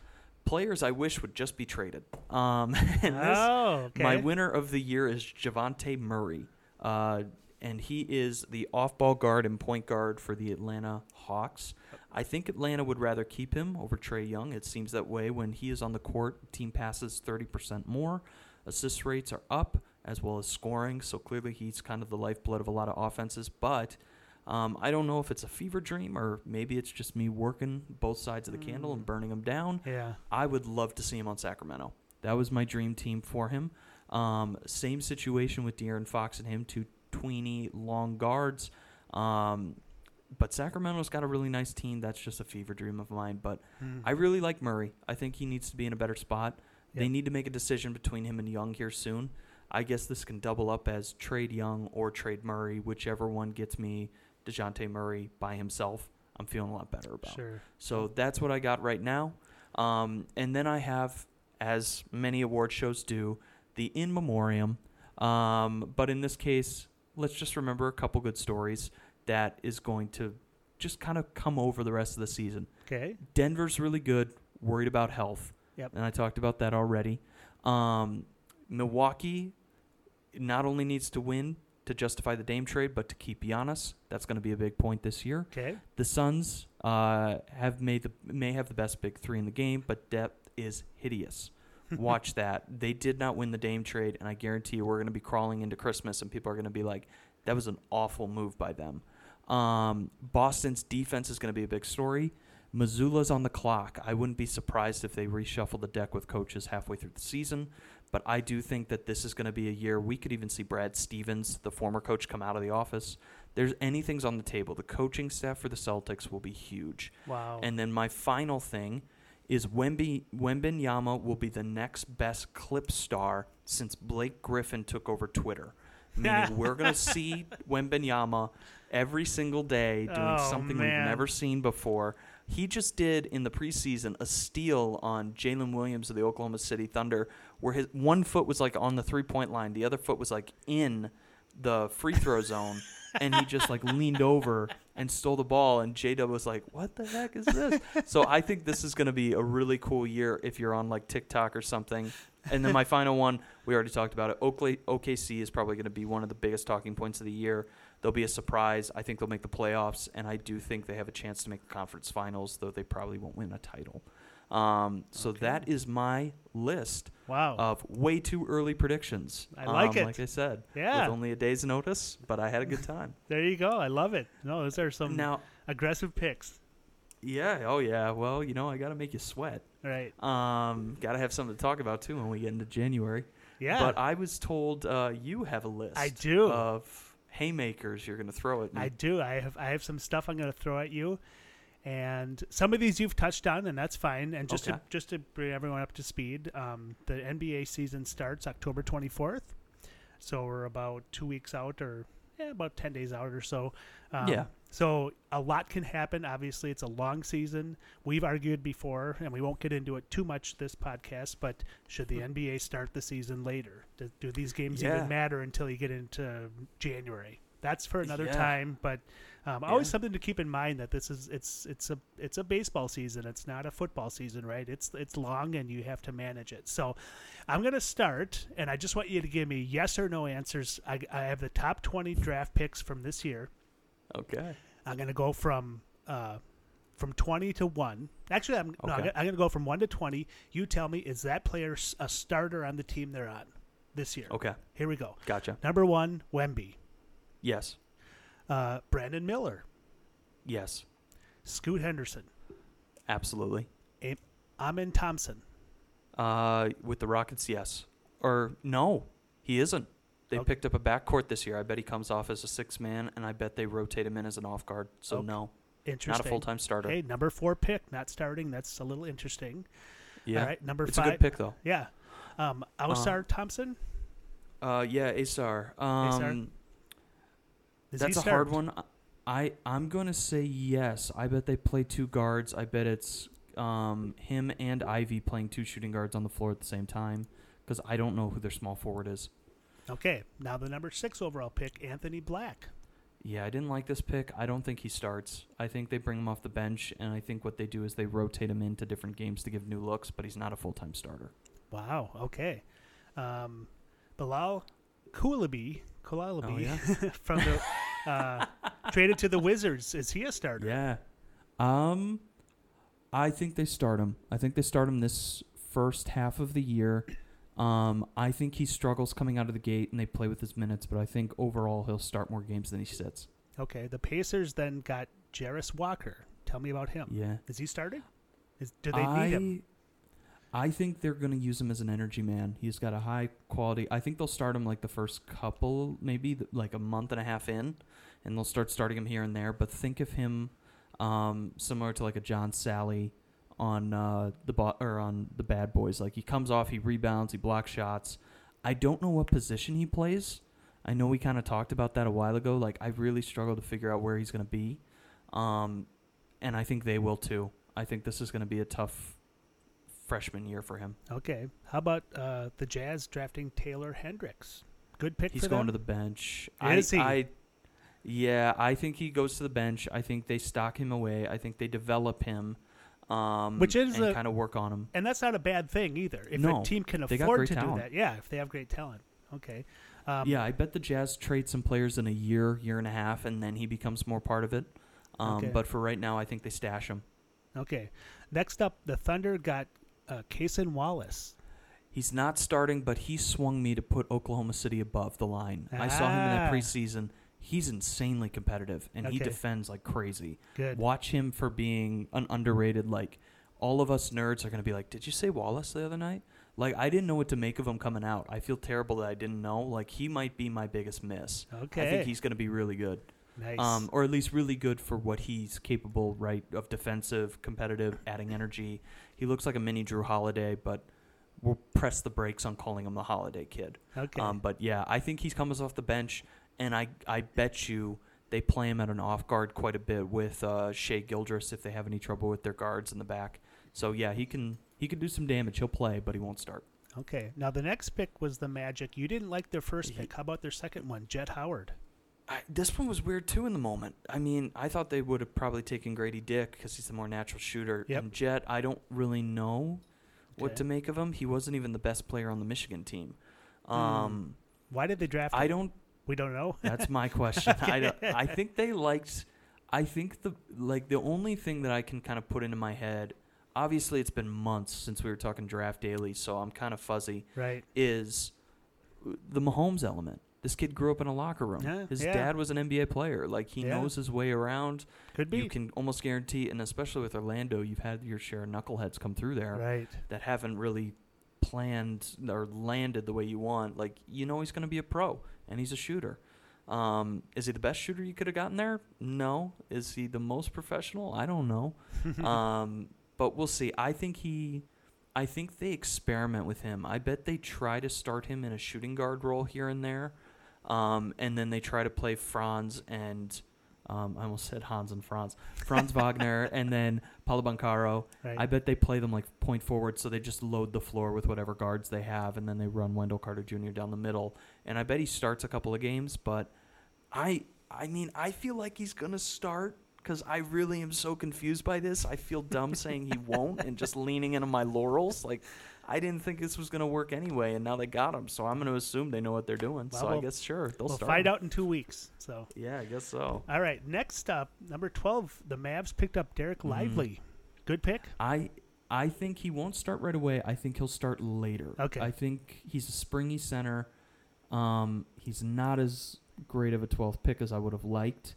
Speaker 1: players I wish would just be traded. Um, [LAUGHS] and this,
Speaker 2: oh, okay.
Speaker 1: my winner of the year is Dejounte Murray. Uh, and he is the off ball guard and point guard for the Atlanta Hawks. I think Atlanta would rather keep him over Trae Young. It seems that way. When he is on the court, team passes 30% more. Assist rates are up as well as scoring. So clearly he's kind of the lifeblood of a lot of offenses. But um, I don't know if it's a fever dream or maybe it's just me working both sides of the candle and burning them down.
Speaker 2: yeah.
Speaker 1: I would love to see him on Sacramento. That was my dream team for him. Um, same situation with De'Aaron Fox and him, two tweeny long guards. Um, but Sacramento's got a really nice team. That's just a fever dream of mine. But
Speaker 2: Hmm.
Speaker 1: I really like Murray. I think he needs to be in a better spot. They need to make a decision between him and Young here soon. I guess this can double up as trade Young or trade Murray, whichever one gets me Dejounte Murray by himself. I'm feeling a lot better about.
Speaker 2: Sure.
Speaker 1: So that's what I got right now. Um, and then I have, as many award shows do, the in memoriam. Um, but in this case, let's just remember a couple good stories that is going to just kind of come over the rest of the season.
Speaker 2: Okay.
Speaker 1: Denver's really good, worried about health.
Speaker 2: Yep.
Speaker 1: And I talked about that already. Um, Milwaukee not only needs to win to justify the Dame trade, but to keep Giannis. That's going to be a big point this year.
Speaker 2: Okay.
Speaker 1: The Suns uh, have made the may have the best big three in the game, but depth is hideous. [LAUGHS] Watch that. They did not win the Dame trade, and I guarantee you, we're going to be crawling into Christmas, and people are going to be like, "That was an awful move by them." Um, Boston's defense is going to be a big story. Mazzulla's on the clock. I wouldn't be surprised if they reshuffle the deck with coaches halfway through the season, but I do think that this is going to be a year we could even see Brad Stevens, the former coach, come out of the office. There's anything's on the table. The coaching staff for the Celtics will be huge.
Speaker 2: Wow.
Speaker 1: And then my final thing is Wemby Wembanyama will be the next best clip star since Blake Griffin took over Twitter. Meaning [LAUGHS] we're gonna see Wembanyama every single day doing
Speaker 2: Oh,
Speaker 1: something
Speaker 2: man.
Speaker 1: we've never seen before. He just did in the preseason a steal on Jalen Williams of the Oklahoma City Thunder, where his one foot was like on the three point line, the other foot was like in the free throw zone, and he just like leaned over and stole the ball, and J Dub was like, "What the heck is this?" so I think this is going to be a really cool year if you're on like TikTok or something. And then my final one, we already talked about it. Oakley, OKC is probably going to be one of the biggest talking points of the year. They'll be a surprise. I think they'll make the playoffs, and I do think they have a chance to make the conference finals, though they probably won't win a title. Um, so
Speaker 2: Okay.
Speaker 1: that is my list
Speaker 2: wow.
Speaker 1: of way too early predictions.
Speaker 2: I like
Speaker 1: um,
Speaker 2: it.
Speaker 1: Like I said,
Speaker 2: Yeah.
Speaker 1: with only a day's notice, but I had a good time. [LAUGHS]
Speaker 2: there you go. I love it. No, those are some
Speaker 1: now,
Speaker 2: aggressive picks.
Speaker 1: yeah, oh yeah. Well, you know, I got to make you sweat.
Speaker 2: Right.
Speaker 1: Um, got to have something to talk about too when we get into January.
Speaker 2: Yeah.
Speaker 1: But I was told uh, you have a list.
Speaker 2: I do.
Speaker 1: Of haymakers you're going to throw at me.
Speaker 2: I do. I have I have some stuff I'm going to throw at you, and some of these you've touched on, and that's fine. And just
Speaker 1: Okay.
Speaker 2: to just to bring everyone up to speed, um, the NBA season starts October 24th, so we're about two weeks out, or yeah, about 10 days out or so. Um,
Speaker 1: Yeah.
Speaker 2: So a lot can happen. Obviously, it's a long season. We've argued before, and we won't get into it too much this podcast. But should the NBA start the season later? Do, do these games
Speaker 1: Yeah.
Speaker 2: even matter until you get into January? That's for another
Speaker 1: Yeah.
Speaker 2: time. But um, always
Speaker 1: Yeah.
Speaker 2: something to keep in mind that this is it's it's a it's a baseball season. It's not a football season, right? It's it's long and you have to manage it. So I'm gonna start, and I just want you to give me yes or no answers. I, I have the top 20 draft picks from this year.
Speaker 1: Okay.
Speaker 2: I'm gonna go from uh, from 20 to one. Actually, I'm no, I'm,
Speaker 1: Okay.
Speaker 2: gonna, I'm gonna go from one to 20. You tell me is that player s- a starter on the team they're on this year?
Speaker 1: Okay.
Speaker 2: Here we go.
Speaker 1: Gotcha.
Speaker 2: Number one, Wemby.
Speaker 1: Yes.
Speaker 2: Uh, Brandon Miller,
Speaker 1: Yes.
Speaker 2: Scoot Henderson,
Speaker 1: Absolutely.
Speaker 2: Amen Thompson,
Speaker 1: Uh, with the Rockets, yes. Or no, he isn't. They
Speaker 2: Okay.
Speaker 1: picked up a backcourt this year. I bet he comes off as a six man, and I bet they rotate him in as an off guard. So
Speaker 2: Okay.
Speaker 1: no,
Speaker 2: Interesting.
Speaker 1: not a full time starter.
Speaker 2: Okay, number four pick, not starting. That's a little interesting.
Speaker 1: yeah,
Speaker 2: All right, number
Speaker 1: it's
Speaker 2: five.
Speaker 1: a good pick though.
Speaker 2: Yeah. Um, Ausar Thompson.
Speaker 1: Uh, yeah, Ausar. Um,
Speaker 2: he
Speaker 1: that's a hard one. I I'm gonna say yes. I bet they play two guards. I bet it's um him and Ivey playing two shooting guards on the floor at the same time because I don't know who their small forward is.
Speaker 2: Okay, now the number six overall pick, Anthony Black.
Speaker 1: Yeah, I didn't like this pick. I don't think he starts. I think they bring him off the bench, and I think what they do is they rotate him into different games to give new looks, but he's not a full time starter.
Speaker 2: Wow. Okay. Um, Bilal Koulibaly, Koulibaly
Speaker 1: Oh, yeah? [LAUGHS]
Speaker 2: from the uh, traded to the Wizards. Is he a starter?
Speaker 1: Yeah. Um, I think they start him. I think they start him this first half of the year. Um, I think he struggles coming out of the gate, and they play with his minutes. But I think overall he'll start more games than he sits.
Speaker 2: Okay. The Pacers then got Jarace Walker. Tell me about him.
Speaker 1: Yeah.
Speaker 2: Is he starting? Is, do they
Speaker 1: I,
Speaker 2: need him?
Speaker 1: I think they're going to use him as an energy man. He's got a high quality. I think they'll start him like the first couple, maybe th- like a month and a half in, and they'll start starting him here and there. But think of him um, similar to like a John Salley on uh, the bo- or on the Bad Boys. Like he comes off, he rebounds, he blocks shots. I don't know what position he plays. I know we kind of talked about that a while ago. Like I really struggle to figure out where he's going to be, um, and I think they will too. I think this is going to be a tough freshman year for him.
Speaker 2: Okay. How about uh, the Jazz drafting Taylor Hendricks? Good pick
Speaker 1: He's going
Speaker 2: them.
Speaker 1: to the bench.
Speaker 2: Is
Speaker 1: I,
Speaker 2: he?
Speaker 1: I, yeah, I think he goes to the bench. I think they stock him away. I think they develop him, um,
Speaker 2: Which is
Speaker 1: and
Speaker 2: a-
Speaker 1: kind of work on them.
Speaker 2: and that's not a bad thing either. If
Speaker 1: No,
Speaker 2: a team can afford to do that, yeah. If they have great talent, okay. Um,
Speaker 1: yeah, I bet the Jazz trade some players in a year, year and a half, and then he becomes more part of it. Um,
Speaker 2: Okay.
Speaker 1: But for right now, I think they stash him.
Speaker 2: Okay. Next up, the Thunder got uh, Kason Wallace.
Speaker 1: He's not starting, but he swung me to put Oklahoma City above the line. I saw him in that
Speaker 2: Ah.
Speaker 1: preseason. He's insanely competitive, and he defends like crazy.
Speaker 2: Good.
Speaker 1: Watch him for being an underrated. Like all of us nerds are gonna be like, "Did you say Wallace the other night?" Like I didn't know what to make of him coming out. I feel terrible that I didn't know. Like he might be my biggest miss.
Speaker 2: Okay.
Speaker 1: I think he's gonna be really good.
Speaker 2: nice.
Speaker 1: Um, or at least really good for what he's capable, right? Of defensive, competitive, adding [COUGHS] energy. He looks like a mini Jrue Holiday, but we'll press the brakes on calling him the Holiday Kid.
Speaker 2: okay.
Speaker 1: Um, but yeah, I think he comes off the bench, and I I bet you they play him at an off guard quite a bit with uh, Shai Gilgeous if they have any trouble with their guards in the back. So yeah, he can he can do some damage. He'll play, but he won't start.
Speaker 2: okay. Now the next pick was the Magic. You didn't like their first pick. How about their second one, Jett Howard?
Speaker 1: I, this one was weird too in the moment. I mean, I thought they would have probably taken Grady Dick because he's the more natural shooter.
Speaker 2: Yep.
Speaker 1: And Jet, I don't really know what
Speaker 2: Okay.
Speaker 1: to make of him. He wasn't even the best player on the Michigan team.
Speaker 2: Hmm.
Speaker 1: Um,
Speaker 2: Why did they draft?
Speaker 1: I
Speaker 2: him?
Speaker 1: don't
Speaker 2: We don't know.
Speaker 1: That's my [LAUGHS] question. I don't, I think they liked. I think the like the only thing that I can kind of put into my head. Obviously, it's been months since we were talking draft daily, so I'm kind of fuzzy.
Speaker 2: right.
Speaker 1: Is the Mahomes element? This kid grew up in a locker room.
Speaker 2: Yeah,
Speaker 1: His
Speaker 2: yeah.
Speaker 1: dad was an NBA player. Like he
Speaker 2: Yeah.
Speaker 1: knows his way around.
Speaker 2: Could be.
Speaker 1: You can almost guarantee, and especially with Orlando, you've had your share of knuckleheads come through there
Speaker 2: right.
Speaker 1: that haven't really planned or landed the way you want, like you know he's going to be a pro and he's a shooter. Um, is he the best shooter you could have gotten there? No. Is he the most professional? I don't know. [LAUGHS] um, but we'll see. I think he, I think they experiment with him. I bet they try to start him in a shooting guard role here and there, um, and then they try to play Franz and. Um, I almost said Hans and Franz. Franz [LAUGHS] Wagner and then Paolo Banchero.
Speaker 2: Right.
Speaker 1: I bet they play them like point forward, so they just load the floor with whatever guards they have, and then they run Wendell Carter Jr. down the middle. And I bet he starts a couple of games, but I, I mean, I feel like he's gonna start because I really am so confused by this. I feel dumb saying he won't and just leaning into my laurels. Like, I didn't think this was gonna work anyway, and now they got him, so I'm gonna assume they know what they're doing.
Speaker 2: Well,
Speaker 1: so I guess sure they'll
Speaker 2: we'll
Speaker 1: start.
Speaker 2: find
Speaker 1: him.
Speaker 2: out in two weeks. So.
Speaker 1: Yeah, I guess so.
Speaker 2: All right. Next up, number twelve, the Mavs picked up Dereck
Speaker 1: Mhm.
Speaker 2: Lively. Good pick.
Speaker 1: I I think he won't start right away. I think he'll start later.
Speaker 2: Okay.
Speaker 1: I think he's a springy center. Um, he's not as great of a 12th pick as I would have liked,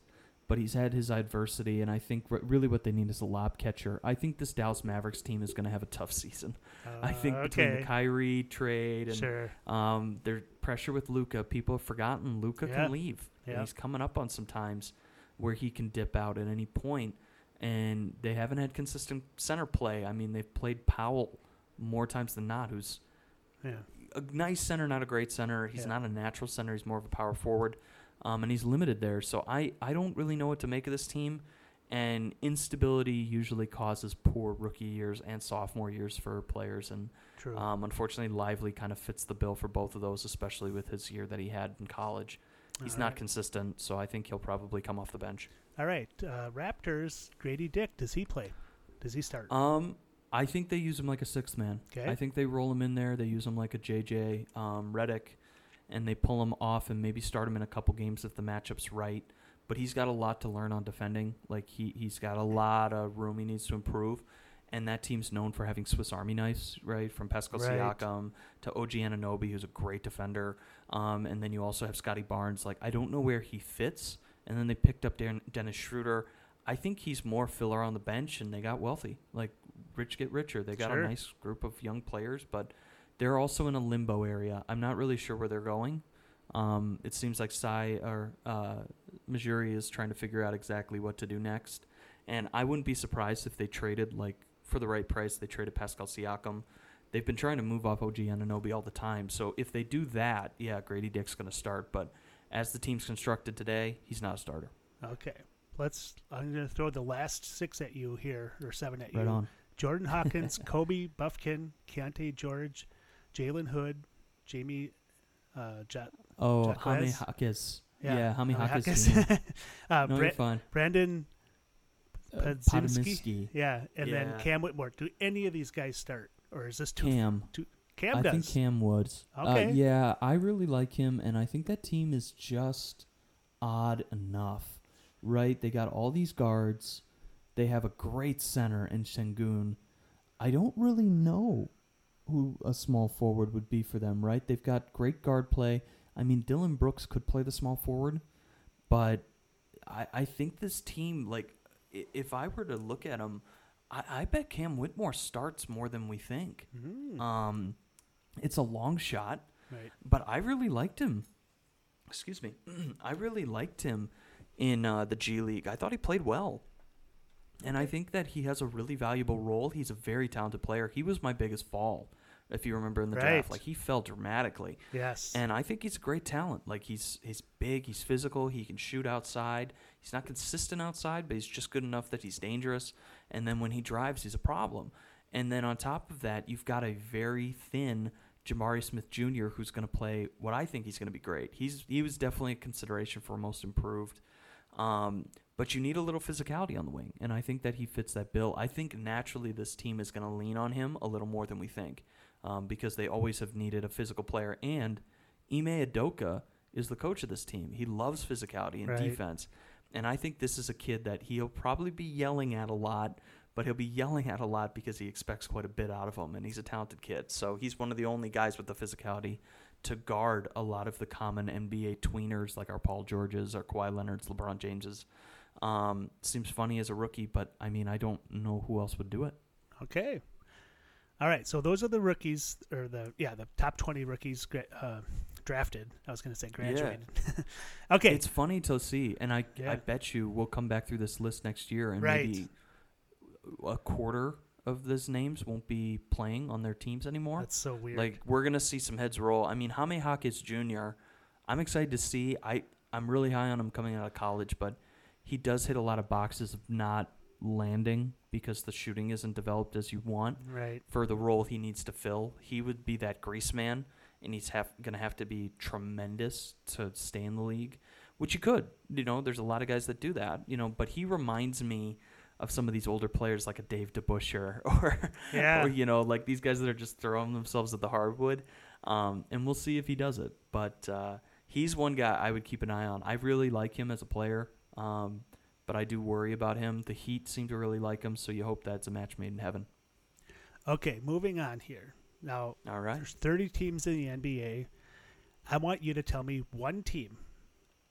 Speaker 1: but he's had his adversity, and I think r- really what they need is a lob catcher. I think this Dallas Mavericks team is going to have a tough [LAUGHS] season. I think
Speaker 2: Uh,
Speaker 1: between
Speaker 2: okay.
Speaker 1: the Kyrie trade and
Speaker 2: sure.
Speaker 1: um, their pressure with Luka, people have forgotten
Speaker 2: Luka
Speaker 1: can leave. And
Speaker 2: Yeah.
Speaker 1: he's coming up on some times where he can dip out at any point, and they haven't had consistent center play. I mean, they've played Powell more times than not, who's
Speaker 2: Yeah.
Speaker 1: a nice center, not a great center. He's
Speaker 2: Yeah.
Speaker 1: not a natural center. He's more of a power forward, um, and he's limited there. So I, I don't really know what to make of this team. And instability usually causes poor rookie years and sophomore years for players. And
Speaker 2: True.
Speaker 1: um, unfortunately, Lively kind of fits the bill for both of those, especially with his year that he had in college. He's
Speaker 2: All
Speaker 1: not
Speaker 2: right.
Speaker 1: consistent, so I think he'll probably come off the bench.
Speaker 2: All right. Uh, Raptors. Grady Dick. Does he play? Does he start?
Speaker 1: Um, I think they use him like a sixth man.
Speaker 2: 'Kay.
Speaker 1: I think they roll him in there. They use him like a JJ um, Redick, and they pull him off and maybe start him in a couple games if the matchup's right. But he's got a lot to learn on defending. Like he he's got a lot of room he needs to improve. And that team's known for having Swiss Army knives, right? From Pascal
Speaker 2: Right.
Speaker 1: Siakam to OG Anunoby, who's a great defender. Um, and then you also have Scottie Barnes. Like I don't know where he fits. And then they picked up Dan- Dennis Schroeder. I think he's more filler on the bench, and they got wealthy. Like rich get richer. They got
Speaker 2: Sure.
Speaker 1: a nice group of young players, but they're also in a limbo area. I'm not really sure where they're going. Um, it seems like Sai or uh, Missouri is trying to figure out exactly what to do next, and I wouldn't be surprised if they traded like for the right price. They traded Pascal Siakam. They've been trying to move off OG Anunoby all the time. So if they do that, yeah, Grady Dick's going to start. But as the team's constructed today, he's not a starter.
Speaker 2: Okay. Let's. I'm going to throw the last six at you here, or seven at
Speaker 1: Right
Speaker 2: you.
Speaker 1: on.
Speaker 2: Jordan Hawkins, [LAUGHS] Kobe Bufkin, Keyonte George, Jalen Hood, Jamie uh, Jet.
Speaker 1: Oh,
Speaker 2: Jaquez?
Speaker 1: Jaime Hawkins. Yeah, Jaime Hawkins.
Speaker 2: Hawkins.
Speaker 1: Jr.
Speaker 2: uh,
Speaker 1: No,
Speaker 2: Bra-
Speaker 1: fine.
Speaker 2: Brandon
Speaker 1: Uh,
Speaker 2: Podziemski?
Speaker 1: Podziemski.
Speaker 2: Yeah, and then Cam Whitmore. Do any of these guys start, or is this too?
Speaker 1: Cam.
Speaker 2: Cam
Speaker 1: I
Speaker 2: does.
Speaker 1: think Cam would.
Speaker 2: Okay.
Speaker 1: Uh, yeah, I really like him, and I think that team is just odd enough, right? They got all these guards. They have a great center in Sengun. I don't really know who a small forward would be for them, right? They've got great guard play. I mean, Dillon Brooks could play the small forward, but I, I think this team, like, if I were to look at them, I, I bet Cam Whitmore starts more than we think.
Speaker 2: Mm,
Speaker 1: Um, it's a long shot,
Speaker 2: right.
Speaker 1: but I really liked him. Excuse me. [CLEARS THROAT] I really liked him in uh, the G League. I thought he played well. And I think that he has a really valuable role. He's a very talented player. He was my biggest fall, if you remember in the
Speaker 2: Right.
Speaker 1: draft. Like he fell dramatically.
Speaker 2: Yes.
Speaker 1: And I think he's a great talent. Like he's he's big, he's physical, he can shoot outside. He's not consistent outside, but he's just good enough that he's dangerous. And then when he drives, he's a problem. And then on top of that, you've got a very thin Jabari Smith Jr. who's going to play what I think he's going to be great. He's he was definitely a consideration for most improved. Um, but you need a little physicality on the wing, and I think that he fits that bill. I think naturally this team is going to lean on him a little more than we think, um, because they always have needed a physical player. And Ime Udoka is the coach of this team. He loves physicality and
Speaker 2: Right.
Speaker 1: defense, and I think this is a kid that he'll probably be yelling at a lot. But he'll be yelling at a lot because he expects quite a bit out of him, and he's a talented kid. So he's one of the only guys with the physicality to guard a lot of the common NBA tweeners like our Paul Georges, our Kawhi Leonards, LeBron Jameses. Um, seems funny as a rookie, but I mean, I don't know who else would do it.
Speaker 2: Okay. All right. So those are the rookies, or the yeah, the top twenty rookies uh, drafted. I was going to say graduated. [LAUGHS] okay.
Speaker 1: It's funny to see, and I
Speaker 2: Yeah.
Speaker 1: I bet you we'll come back through this list next year, and
Speaker 2: Right.
Speaker 1: maybe a quarter of those names won't be playing on their teams anymore.
Speaker 2: That's so weird.
Speaker 1: Like we're gonna see some heads roll. I mean, Jaime Hawkins Jr. I'm excited to see. I I'm really high on him coming out of college, but he does hit a lot of boxes of not landing because the shooting isn't developed as you want
Speaker 2: right.
Speaker 1: for the role he needs to fill. He would be that grease man, and he's have, gonna have to be tremendous to stay in the league, which he could. You know, there's a lot of guys that do that. You know, but he reminds me of some of these older players like a Dave DeBusschere [LAUGHS] or
Speaker 2: Yeah.
Speaker 1: or you know like these guys that are just throwing themselves at the hardwood. Um, and we'll see if he does it. But uh, he's one guy I would keep an eye on. I really like him as a player. Um, but I do worry about him. The Heat seem to really like him, so you hope that's a match made in heaven.
Speaker 2: Okay. Moving on here. Now
Speaker 1: All right.
Speaker 2: there's 30 teams in the NBA. I want you to tell me one team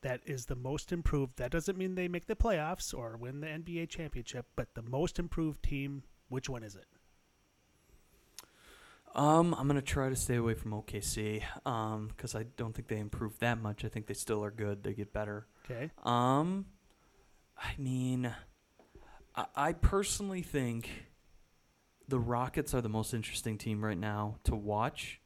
Speaker 2: that is the most improved? That doesn't mean they make the playoffs or win the NBA championship, but the most improved team, which one is it?
Speaker 1: Um, I'm gonna try to stay away from OKC, um, because I don't think they improved that much. I think they still are good. They get better.
Speaker 2: Okay.
Speaker 1: Um, I mean, I, I personally think the Rockets are the most interesting team right now to watch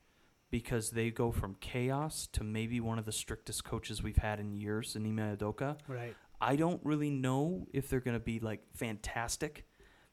Speaker 1: because they go from chaos to maybe one of the strictest coaches we've had in years, in Ime Udoka.
Speaker 2: Right.
Speaker 1: I don't really know if they're going to be like fantastic,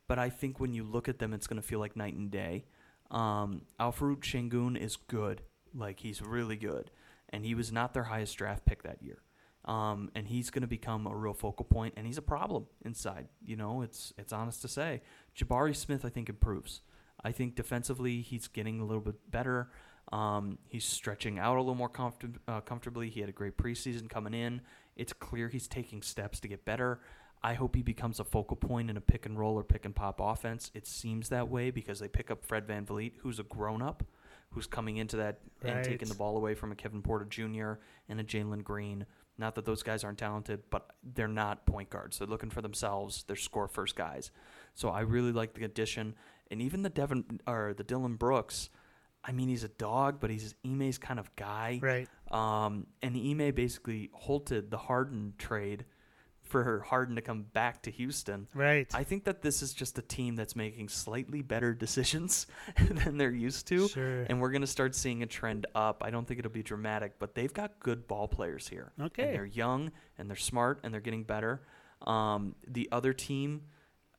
Speaker 1: but I think when you look at them, it's going to feel like night and day. Um, Alperen Sengun is good, like he's really good, and he was not their highest draft pick that year. Um, and he's going to become a real focal point, and he's a problem inside. You know, it's it's honest to say. Jabari Smith, I think, improves. I think defensively, he's getting a little bit better. Um, he's stretching out a little more comfort- uh, comfortably. He had a great preseason coming in. It's clear he's taking steps to get better. I hope he becomes a focal point in a pick and roll or pick and pop offense. It seems that way because they pick up Fred VanVleet, who's a grown up, who's coming into that and taking the ball away from a Kevin Porter Jr. and a Jalen Green. Not that those guys aren't talented, but they're not point guards. They're looking for themselves. They're score first guys. So I really like the addition, and even the Devin or the Dillon Brooks. I mean, he's a dog, but he's Ime's kind of guy.
Speaker 2: Right.
Speaker 1: Um, and Ime basically halted the Harden trade for Harden to come back to Houston.
Speaker 2: Right.
Speaker 1: I think that this is just a team that's making slightly better decisions [LAUGHS] than they're used to.
Speaker 2: Sure.
Speaker 1: And we're going to start seeing a trend up. I don't think it'll be dramatic, but they've got good ball players here.
Speaker 2: Okay.
Speaker 1: And they're young and they're smart and they're getting better. Um, the other team,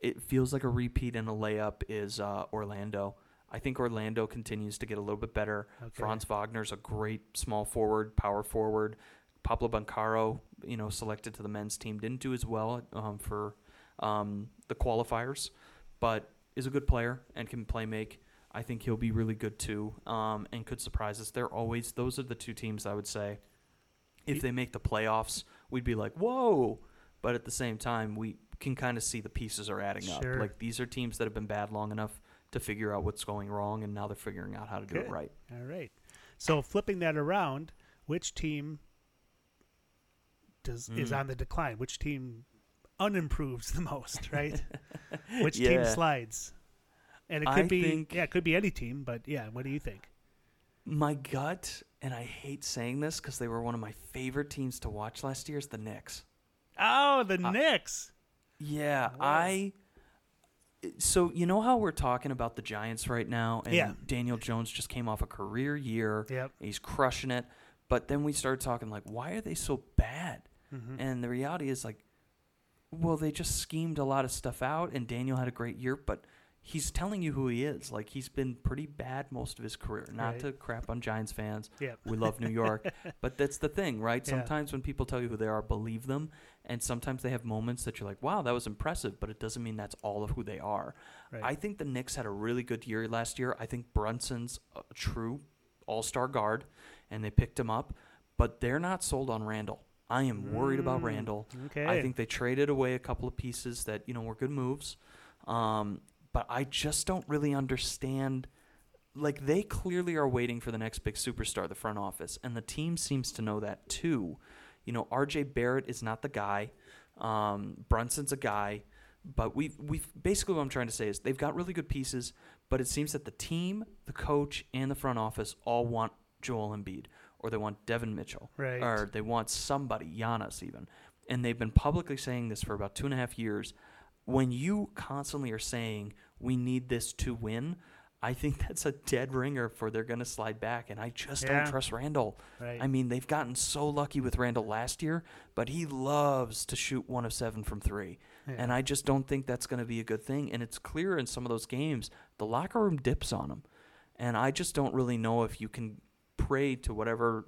Speaker 1: it feels like a repeat and a layup is uh, Orlando. I think Orlando continues to get a little bit better.
Speaker 2: Okay.
Speaker 1: Franz Wagner's a great small forward, power forward. Pablo Banchero, you know, selected to the men's team, didn't do as well um, for um, the qualifiers, but is a good player and can play make. I think he'll be really good too, um, and could surprise us. They're always those are the two teams I would say. If they make the playoffs, we'd be like, whoa! But at the same time, we can kind of see the pieces are adding
Speaker 2: Sure.
Speaker 1: up. Like these are teams that have been bad long enough to figure out what's going wrong, and now they're figuring out how to do it right.
Speaker 2: All right. So flipping that around, which team does is
Speaker 1: Mm.
Speaker 2: on the decline? Which team unimproves the most? Right. [LAUGHS] which
Speaker 1: Yeah.
Speaker 2: team slides? And it could
Speaker 1: I
Speaker 2: be
Speaker 1: think-
Speaker 2: yeah, it could be any team, but yeah. What do you think?
Speaker 1: My gut, and I hate saying this because they were one of my favorite teams to watch last year, is the Knicks.
Speaker 2: Oh, the Knicks.
Speaker 1: Yeah. I. So you know how we're talking about the Giants right now, and
Speaker 2: Yeah.
Speaker 1: Daniel Jones just came off a career year.
Speaker 2: Yep.
Speaker 1: He's crushing it, but then we started talking like, why are they so bad?
Speaker 2: Mhm.
Speaker 1: And the reality is like, well, they just schemed a lot of stuff out, and Daniel had a great year, but he's telling you who he is. Like he's been pretty bad most of his career. Not
Speaker 2: Right.
Speaker 1: to crap on Giants fans.
Speaker 2: Yep.
Speaker 1: We love New York, [LAUGHS] but that's the thing, right?
Speaker 2: Yeah.
Speaker 1: Sometimes when people tell you who they are, believe them, and sometimes they have moments that you're like, "Wow, that was impressive," but it doesn't mean that's all of who they are.
Speaker 2: Right.
Speaker 1: I think the Knicks had a really good year last year. I think Brunson's a true all-star guard, and they picked him up, but they're not sold on Randle. I am worried about
Speaker 2: Mm,
Speaker 1: Randle.
Speaker 2: Okay.
Speaker 1: I think they traded away a couple of pieces that you know were good moves, um, but I just don't really understand. Like they clearly are waiting for the next big superstar, the front office, and the team seems to know that too. You know, R.J. Barrett is not the guy. Um, Brunson's a guy, but we we basically what I'm trying to say is they've got really good pieces, but it seems that the team, the coach, and the front office all want Joel Embiid, or they want Devin Mitchell,
Speaker 2: Right.
Speaker 1: or they want somebody, Giannis even, and they've been publicly saying this for about two and a half years. When you constantly are saying we need this to win, I think [LAUGHS] that's a dead ringer for they're going to slide back, and I just
Speaker 2: Yeah.
Speaker 1: don't trust Randle.
Speaker 2: right.
Speaker 1: I mean, they've gotten so lucky with Randle last year, but he loves to shoot one of seven from three.
Speaker 2: Yeah.
Speaker 1: And I just don't think that's going to be a good thing. And it's clear in some of those games, the locker room dips on him. And I just don't really know if you can pray to whatever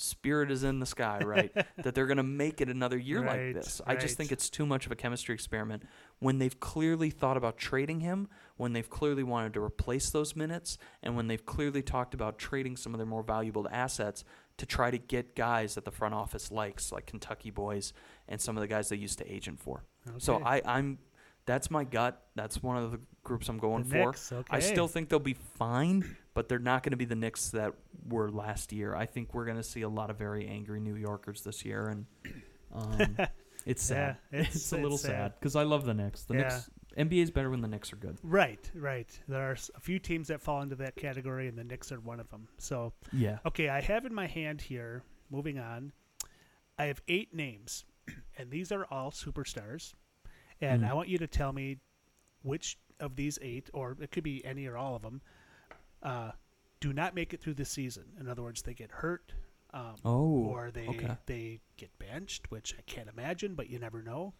Speaker 1: spirit is in the sky, right? [LAUGHS] that they're going to make it another year
Speaker 2: Right,
Speaker 1: like this. I just think it's too much of a chemistry experiment when they've clearly thought about trading him, when they've clearly wanted to replace those minutes, and when they've clearly talked about trading some of their more valuable assets to try to get guys that the front office likes, like Kentucky boys and some of the guys they used to agent for. So I, I'm That's my gut. That's one of the groups I'm going
Speaker 2: The
Speaker 1: for.
Speaker 2: Okay.
Speaker 1: I still think they'll be fine, but they're not going to be the Knicks that were last year. I think we're going to see a lot of very angry New Yorkers this year, and um, [LAUGHS] it's sad.
Speaker 2: Yeah,
Speaker 1: it's,
Speaker 2: it's-
Speaker 1: a little
Speaker 2: it's sad.
Speaker 1: because I love the Knicks. The
Speaker 2: Yeah.
Speaker 1: Knicks NBA is better when the Knicks are good.
Speaker 2: Right, right. There are a few teams that fall into that category, and the Knicks are one of them. So,
Speaker 1: Yeah.
Speaker 2: okay, I have in my hand here. Moving on, I have eight names, [CLEARS THROAT] and these are all superstars. And
Speaker 1: Mhm.
Speaker 2: I want you to tell me which of these eight, or it could be any or all of them, uh, do not make it through the season. In other words, they get hurt, um,
Speaker 1: Oh.
Speaker 2: or they
Speaker 1: okay.
Speaker 2: they get benched, which I can't imagine, but you never know.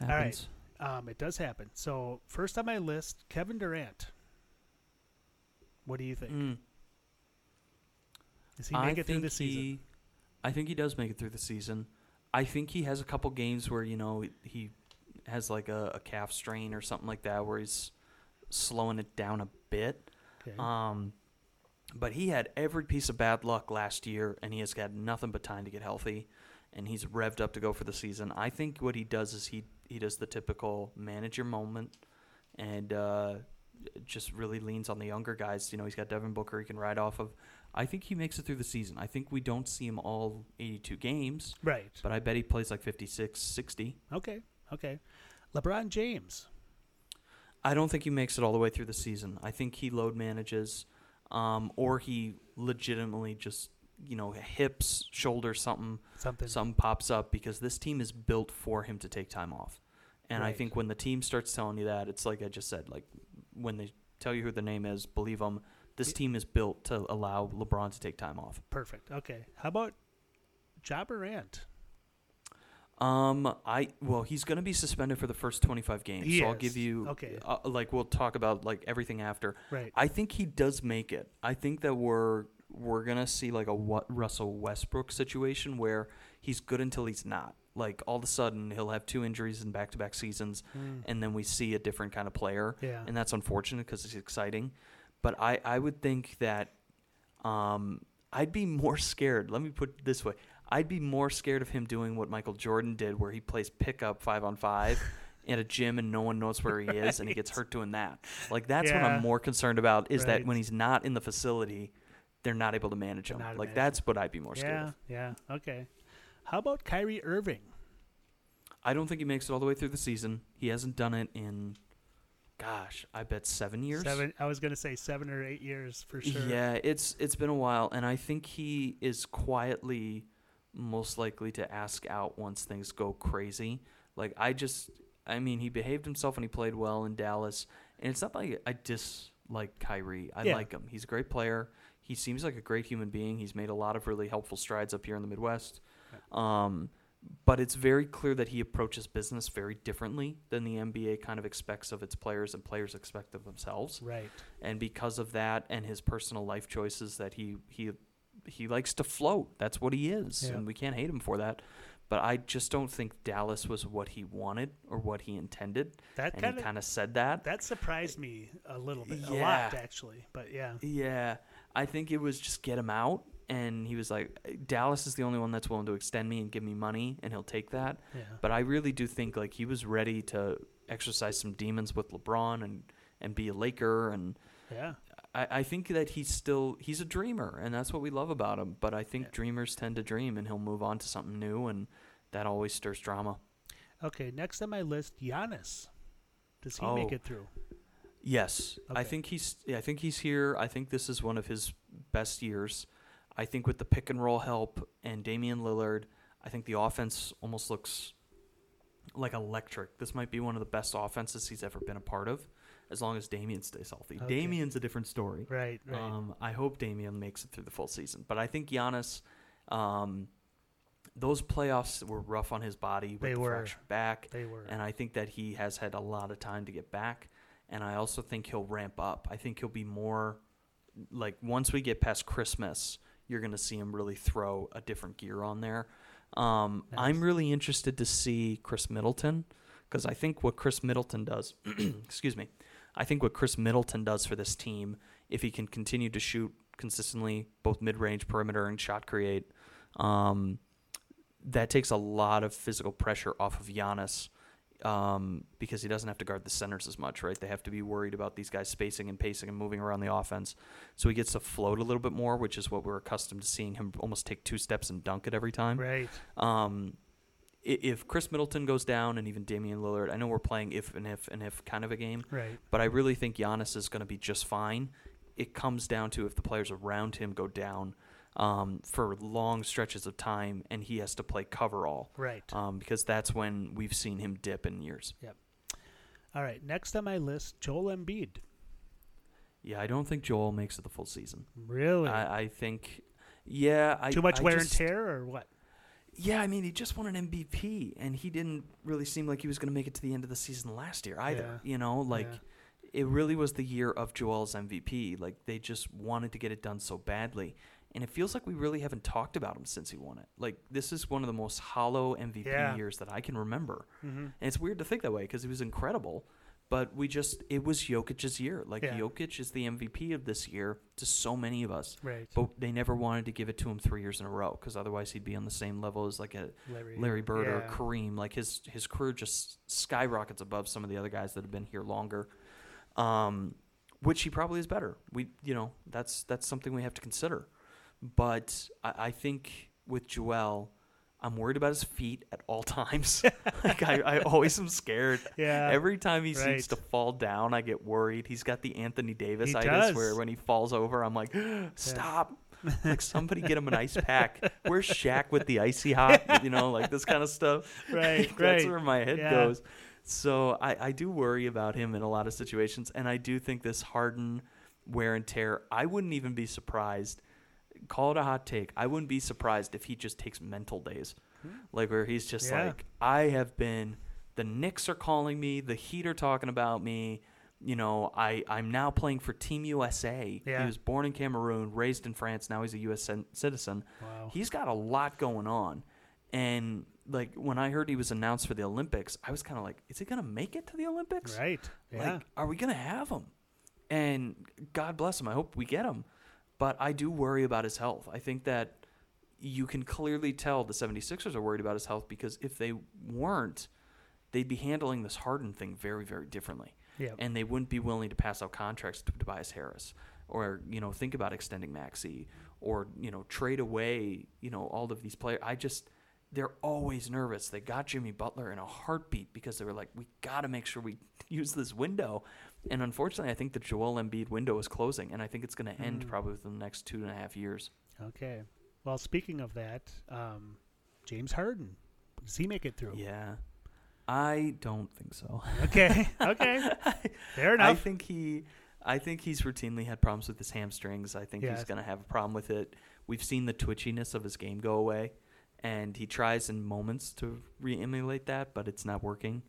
Speaker 1: Happens.
Speaker 2: Um, it does happen. So first on my list, Kevin Durant. What do you think?
Speaker 1: Mm.
Speaker 2: Does he
Speaker 1: I
Speaker 2: make it through the season?
Speaker 1: he- I think he does make it through the season. I think he has a couple games where you know he has like a, a calf strain or something like that, where he's slowing it down a bit.
Speaker 2: Okay.
Speaker 1: Um, but he had every piece of bad luck last year, and he has got nothing but time to get healthy, and he's revved up to go for the season. I think what he does is he he does the typical manager moment, and uh, just really leans on the younger guys. You know, he's got Devin Booker he can ride off of. I think he makes it through the season. I think we don't see him all 82 games,
Speaker 2: right.
Speaker 1: but I bet he plays like 56, 60.
Speaker 2: Okay. Okay. LeBron James.
Speaker 1: I don't think he makes it all the way through the season. I think he load manages, um, or he legitimately just you know hips, shoulders, something,
Speaker 2: Something.
Speaker 1: something pops up because this team is built for him to take time off. And I think when the team starts telling you that, it's like I just said, like when they tell you who the name is, believe them. This team is built to allow LeBron to take time off.
Speaker 2: Perfect. Okay. How about Ja Morant?
Speaker 1: Um, I well, he's gonna be suspended for the first twenty five games.
Speaker 2: He
Speaker 1: so I'll
Speaker 2: is.
Speaker 1: give you
Speaker 2: Okay.
Speaker 1: Uh, like we'll talk about like everything after.
Speaker 2: Right.
Speaker 1: I think he does make it. I think that we're we're gonna see like a what Russell Westbrook situation where he's good until he's not. Like all of a sudden he'll have two injuries in back to back seasons,
Speaker 2: Mm.
Speaker 1: and then we see a different kind of player,
Speaker 2: Yeah.
Speaker 1: and that's unfortunate because it's exciting. But I I would think that um I'd be more [LAUGHS] scared. Let me put it this way. I'd be more scared of him doing what Michael Jordan did, where he plays pickup five on five [LAUGHS] at a gym and no one knows where he is, and he gets hurt doing that. Like that's what I'm more concerned about is that when he's not in the facility, they're not able to manage him.
Speaker 2: Not
Speaker 1: Like that's what I'd be more scared
Speaker 2: yeah.
Speaker 1: of.
Speaker 2: Yeah. Okay. How about Kyrie Irving?
Speaker 1: I don't think he makes it all the way through the season. He hasn't done it in, gosh, I bet seven years.
Speaker 2: Seven. I was going to say seven or eight years for sure.
Speaker 1: Yeah, it's it's been a while, and I think he is quietly most likely to ask out once things go crazy. Like I just, I mean, he behaved himself and he played well in Dallas, and it's not like I dislike Kyrie. I
Speaker 2: Yeah.
Speaker 1: like him. He's a great player. He seems like a great human being. He's made a lot of really helpful strides up here in the Midwest. Um, but it's very clear that he approaches business very differently than the NBA kind of expects of its players and players expect of themselves
Speaker 2: Right.
Speaker 1: and because of that and his personal life choices that he he he likes to float that's what he is
Speaker 2: Yeah.
Speaker 1: and we can't hate him for that but i just don't think dallas was what he wanted or what he intended
Speaker 2: That
Speaker 1: and
Speaker 2: kind
Speaker 1: he
Speaker 2: of
Speaker 1: kind of said that
Speaker 2: that surprised me a little bit, a lot actually. But yeah.
Speaker 1: yeah i think it was just get him out and he was like dallas is the only one that's willing to extend me and give me money and he'll take that
Speaker 2: Yeah.
Speaker 1: but i really do think like he was ready to exercise some demons with lebron and and be a laker and
Speaker 2: Yeah.
Speaker 1: I, I think that he's still he's a dreamer and that's what we love about him. But I think
Speaker 2: Yeah.
Speaker 1: dreamers tend to dream and he'll move on to something new and that always stirs drama.
Speaker 2: Okay. Next on my list, Giannis. Does he make
Speaker 1: Oh.
Speaker 2: it through?
Speaker 1: Yes. I think he's I think he's here. I think this is one of his best years. I think with the pick and roll help and Damian Lillard, I think the offense almost looks like electric. This might be one of the best offenses he's ever been a part of, as long as Damian stays healthy.
Speaker 2: Okay.
Speaker 1: Damian's a different story.
Speaker 2: Right. Right.
Speaker 1: Um, I hope Damian makes it through the full season, but I think Giannis, um, those playoffs were rough on his body with
Speaker 2: They
Speaker 1: the
Speaker 2: were.
Speaker 1: fractured back,
Speaker 2: they were.
Speaker 1: and I think that he has had a lot of time to get back. And I also think he'll ramp up. I think he'll be more like once we get past Christmas, you're going to see him really throw a different gear on there. Um,
Speaker 2: Nice.
Speaker 1: I'm really interested to see Khris Middleton because I think what Khris Middleton does, [CLEARS THROAT] excuse me, I think what Khris Middleton does for this team, if he can continue to shoot consistently, both mid range, perimeter, and shot create, um, that takes a lot of physical pressure off of Giannis um, because he doesn't have to guard the centers as much, right? They have to be worried about these guys spacing and pacing and moving around the offense. So he gets to float a little bit more, which is what we're accustomed to seeing him almost take two steps and dunk it every time.
Speaker 2: Right.
Speaker 1: Um, if Khris Middleton goes down and even Damian Lillard, I know we're playing if and if and if kind of a game,
Speaker 2: Right.
Speaker 1: but I really think Giannis is going to be just fine. It comes down to if the players around him go down um, for long stretches of time and he has to play cover all,
Speaker 2: Right.
Speaker 1: um, because that's when we've seen him dip in years. Yep.
Speaker 2: All right. Next on my list, Joel Embiid.
Speaker 1: Yeah, I don't think Joel makes it the full season.
Speaker 2: Really?
Speaker 1: I, I think, yeah, I
Speaker 2: Too much
Speaker 1: I
Speaker 2: wear
Speaker 1: just-
Speaker 2: and tear, or what?
Speaker 1: Yeah, I mean, he just won an MVP, and he didn't really seem like he was going to make it to the end of the season last year either. You know, like
Speaker 2: Yeah.
Speaker 1: it really was the year of Joel's MVP. Like they just wanted to get it done so badly, and it feels like we really haven't talked about him since he won it. Like this is one of the most hollow MVP
Speaker 2: Yeah.
Speaker 1: years that I can remember,
Speaker 2: Mm-hmm.
Speaker 1: and it's weird to think that way because he was incredible. But we just, it was Jokic's year. Like,
Speaker 2: Yeah.
Speaker 1: Jokic is the MVP of this year to so many of us.
Speaker 2: Right.
Speaker 1: But they never wanted to give it to him three years in a row because otherwise he'd be on the same level as like a
Speaker 2: Larry,
Speaker 1: Larry Bird or. Kareem. Like his his career just skyrockets above some of the other guys that have been here longer. Um, which he probably is better. We you know that's that's something we have to consider. But I, I think with Joel, I'm worried about his feet at all [LAUGHS] times. [LAUGHS] like I, I always am scared.
Speaker 2: Yeah.
Speaker 1: Every time he
Speaker 2: right.
Speaker 1: seems to fall down, I get worried. He's got the Anthony Davis itis where when he falls over, I'm like, [GASPS] stop. like somebody get him an ice [LAUGHS] pack. Where's Shaq with the icy hot? You know, like this kind of stuff.
Speaker 2: Right,
Speaker 1: That's
Speaker 2: right.
Speaker 1: where my head
Speaker 2: Yeah.
Speaker 1: goes. So I, I do worry about him in a lot of situations, and I do think this Harden wear and tear. I wouldn't even be surprised. Call it a hot take. I wouldn't be surprised if he just takes mental days, hmm. like where he's just
Speaker 2: Yeah.
Speaker 1: like, I have been. The Knicks are calling me. The Heat are talking about me. You know, I I'm now playing for Team USA.
Speaker 2: Yeah.
Speaker 1: He was born in Cameroon, raised in France. Now he's a U.S. cen- citizen
Speaker 2: Wow.
Speaker 1: he's got a lot going on. And like when I heard he was announced for the Olympics, I was kind of like, is he gonna make it to the Olympics?
Speaker 2: Right. Yeah.
Speaker 1: Like, are we gonna have him? And God bless him. I hope we get him. But I do worry about his health. I think that you can clearly tell the 76ers are worried about his health because if they weren't, they'd be handling this Harden thing very, very differently
Speaker 2: yeah.
Speaker 1: and they wouldn't be willing to pass out contracts to Tobias Harris or you know think about extending Maxey or you know trade away you know all of these players. I just they're always nervous. They got Jimmy Butler in a heartbeat because they were like, we got to make sure we [LAUGHS] use this window. And unfortunately, I think the Joel Embiid window is closing, and I think it's going to end
Speaker 2: Mm.
Speaker 1: probably within the next two and a half years.
Speaker 2: Okay. Well, speaking of that, um, James Harden, does he make it through?
Speaker 1: Yeah, I don't think so.
Speaker 2: Okay. [LAUGHS] Okay. Fair enough.
Speaker 1: I think he, I think he's routinely had problems with his hamstrings. I think
Speaker 2: Yeah.
Speaker 1: he's going to have a problem with it. We've seen the twitchiness of his game go away, and he tries in moments to re-emulate that, but it's not working.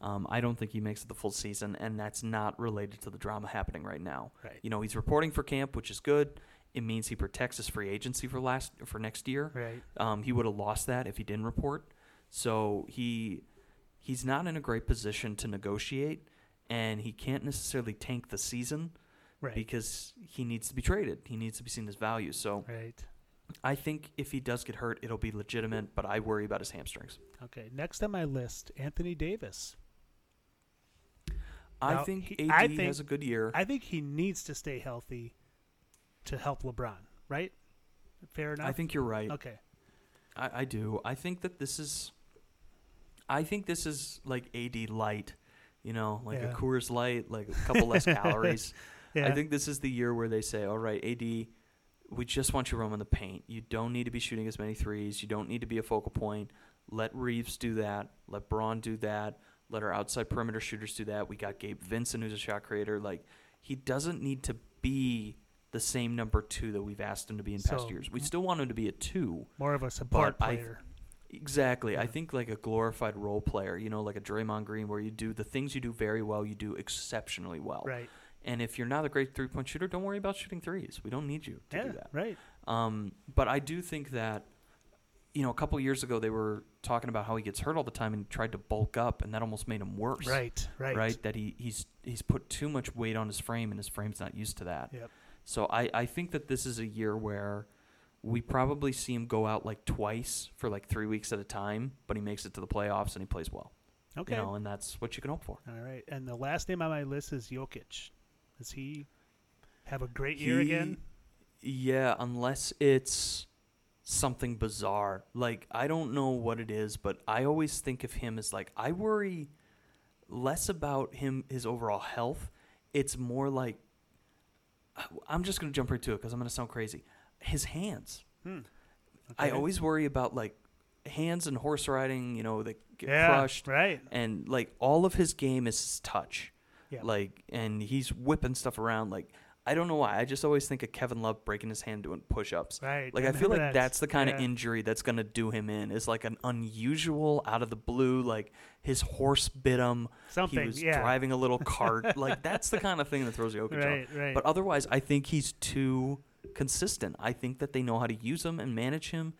Speaker 1: Um, I don't think he makes it the full season, and that's not related to the drama happening right now.
Speaker 2: Right.
Speaker 1: You know, he's reporting for camp, which is good. It means he protects his free agency for last for next year.
Speaker 2: Right.
Speaker 1: Um, he would have lost that if he didn't report. So he he's not in a great position to negotiate, and he can't necessarily tank the season
Speaker 2: Right.
Speaker 1: because he needs to be traded. He needs to be seen as value. So
Speaker 2: right.
Speaker 1: I think if he does get hurt, it'll be legitimate, but I worry about his hamstrings.
Speaker 2: Okay. Next on my list, Anthony Davis.
Speaker 1: I
Speaker 2: Now,
Speaker 1: think
Speaker 2: he-
Speaker 1: AD
Speaker 2: I think-
Speaker 1: has a good year.
Speaker 2: I think he needs to stay healthy to help LeBron. Right. Fair enough.
Speaker 1: I think you're right.
Speaker 2: Okay.
Speaker 1: I, I do. I think that this is. I think this is like AD light, you know, like
Speaker 2: Yeah.
Speaker 1: a Coors Light, like a couple less [LAUGHS] calories.
Speaker 2: Yeah.
Speaker 1: I think this is the year where they say, "All right, AD, we just want you roaming the paint. You don't need to be shooting as many threes. You don't need to be a focal point. Let Reaves do that. Let Bron do that. Let our outside perimeter shooters do that. We got Gabe Vincent, who's a shot creator. Like he doesn't need to be the same number two that we've asked him to be in past
Speaker 2: So-
Speaker 1: years. We still want him to be a two.
Speaker 2: More of a support
Speaker 1: I-
Speaker 2: player.
Speaker 1: Exactly. I think like a glorified role player, you know, like a Draymond Green, where you do the things you do very well, you do exceptionally well.
Speaker 2: right.
Speaker 1: And if you're not a great three point shooter, don't worry about shooting threes. We don't need you to
Speaker 2: Yeah.
Speaker 1: do that.
Speaker 2: Right.
Speaker 1: Um, but I do think that, you know, a couple years ago they were talking about how he gets hurt all the time and tried to bulk up, and that almost made him worse.
Speaker 2: Right. Right. Right.
Speaker 1: That he, he's he's put too much weight on his frame, and his frame's not used to that.
Speaker 2: Yep.
Speaker 1: So I, I think that this is a year where we probably see him go out like twice for like three weeks at a time, but he makes it to the playoffs and he plays well.
Speaker 2: Okay.
Speaker 1: You know, and that's what you can hope for.
Speaker 2: All right. And the last name on my list is Jokic. Does he have a great year
Speaker 1: He-
Speaker 2: again?
Speaker 1: Yeah, unless it's something bizarre. Like I don't know what it is, but I always think of him as like I worry less about him his overall health. It's more like I'm just gonna jump right to it because I'm gonna sound crazy. His hands.
Speaker 2: Hmm.
Speaker 1: I always worry about like hands and horse riding. You know, they get
Speaker 2: yeah,
Speaker 1: crushed,
Speaker 2: Right.
Speaker 1: and like all of his game is his touch.
Speaker 2: Yeah.
Speaker 1: Like, and he's whipping stuff around. Like, I don't know why. I just always think of Kevin Love breaking his hand doing push-ups.
Speaker 2: Right.
Speaker 1: Like, I feel like
Speaker 2: that.
Speaker 1: that's the kind of injury that's gonna do him in. Is like an unusual, out of the blue. Like his horse bit him.
Speaker 2: something.
Speaker 1: he was
Speaker 2: yeah.
Speaker 1: driving a little [LAUGHS] cart. like that's the kind of thing that throws Jokic off.
Speaker 2: Right. Right.
Speaker 1: But otherwise, I think he's too consistent. I think that they know how to use him and manage him.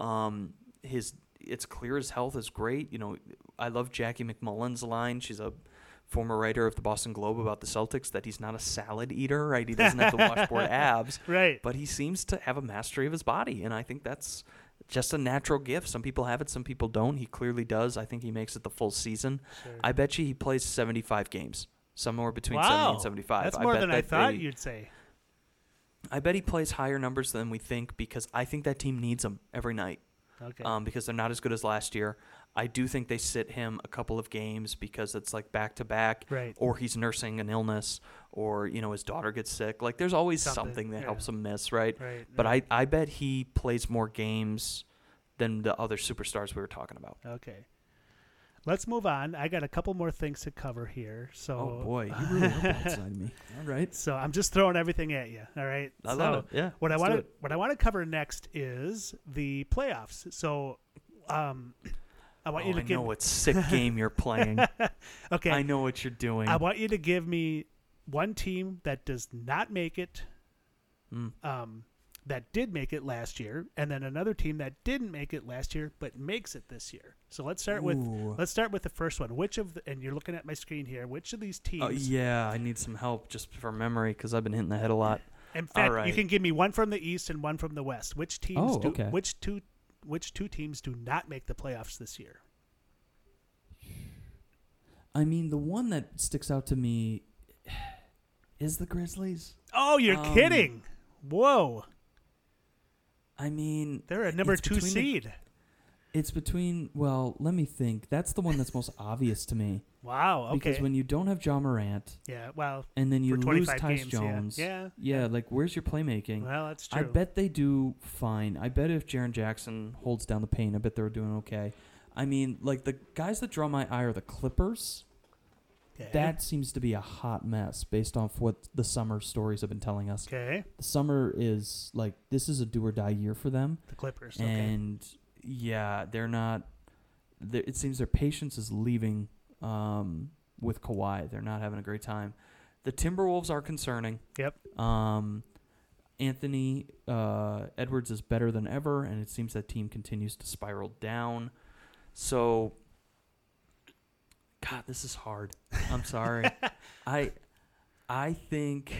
Speaker 1: Um, his it's clear his health is great. You know, I love Jackie MacMullan's line. She's a former writer of the Boston Globe about the Celtics that he's not a salad eater, right? He [LAUGHS] doesn't have the washboard abs,
Speaker 2: right.
Speaker 1: but he seems to have a mastery of his body, and I think that's just a natural gift. Some people have it, some people don't. He clearly does. I think he makes it the full season.
Speaker 2: Sure.
Speaker 1: I bet you he plays 75 games, somewhere between
Speaker 2: wow.
Speaker 1: 70 and 75.
Speaker 2: That's more than I thought
Speaker 1: they-
Speaker 2: you'd say.
Speaker 1: I bet he plays higher numbers than we think because I think that team needs him every night.
Speaker 2: Okay.
Speaker 1: Um, because they're not as good as last year. I do think they sit him a couple of games because it's like back to back, or he's nursing an illness, or you know his daughter gets sick. Like there's always
Speaker 2: Something,
Speaker 1: something, that
Speaker 2: yeah.
Speaker 1: helps him miss, right?
Speaker 2: Right.
Speaker 1: But
Speaker 2: right.
Speaker 1: I I bet he plays more games than the other superstars we were talking about.
Speaker 2: Okay. Let's move on. I got a couple more things to cover here. So
Speaker 1: Oh boy, [LAUGHS] you really me. All right,
Speaker 2: So I'm just throwing everything at you. All right.
Speaker 1: I
Speaker 2: so
Speaker 1: love it. Yeah.
Speaker 2: What I want to what I want to cover next is the playoffs. So, um, I want
Speaker 1: Oh,
Speaker 2: you to
Speaker 1: I
Speaker 2: give.
Speaker 1: know what sick game you're playing. [LAUGHS]
Speaker 2: okay.
Speaker 1: I know what you're doing.
Speaker 2: I want you to give me one team that does not make it,
Speaker 1: Mm.
Speaker 2: um, that did make it last year, and then another team that didn't make it last year but makes it this year. So let's start with let's start with the first one. Which of the, and you're looking at my screen here. Which of these teams?
Speaker 1: Oh yeah, I need some help just for memory because I've been hitting the head a lot.
Speaker 2: In fact, you can give me one from the east and one from the west. Which teams
Speaker 3: Oh,
Speaker 2: do
Speaker 3: okay.
Speaker 2: which two which two teams do not make the playoffs this year?
Speaker 3: I mean, the one that sticks out to me is the Grizzlies.
Speaker 2: Oh, you're
Speaker 1: Um,
Speaker 2: kidding! Whoa,
Speaker 1: I mean,
Speaker 2: they're a number two seed.
Speaker 3: It's between. Well, let me think. That's the one that's most [LAUGHS] obvious to me
Speaker 2: Wow. Okay.
Speaker 3: because when you don't have Ja Morant
Speaker 2: yeah. Well.
Speaker 3: and then you lose
Speaker 2: 25
Speaker 3: Tyus
Speaker 2: games.
Speaker 3: Jones,
Speaker 2: Yeah,
Speaker 3: yeah,
Speaker 2: yeah.
Speaker 3: like where's your playmaking?
Speaker 2: Well, that's true.
Speaker 3: I bet they do fine. I bet if Jaren Jackson holds down the paint, I bet they're doing okay. I mean, like the guys that draw my eye are the Clippers.
Speaker 2: Okay.
Speaker 3: That seems to be a hot mess based off what the summer stories have been telling us.
Speaker 2: okay.
Speaker 3: The summer is like this is a do or die year for them,
Speaker 2: The Clippers. Okay.
Speaker 1: Yeah, they're not. they're- It seems their patience is leaving um, with Kawhi. They're not having a great time. The Timberwolves are concerning.
Speaker 2: Yep.
Speaker 1: Um, Anthony uh, Edwards is better than ever, and it seems that team continues to spiral down. So, God, this is hard. I'm sorry. [LAUGHS] I, I think,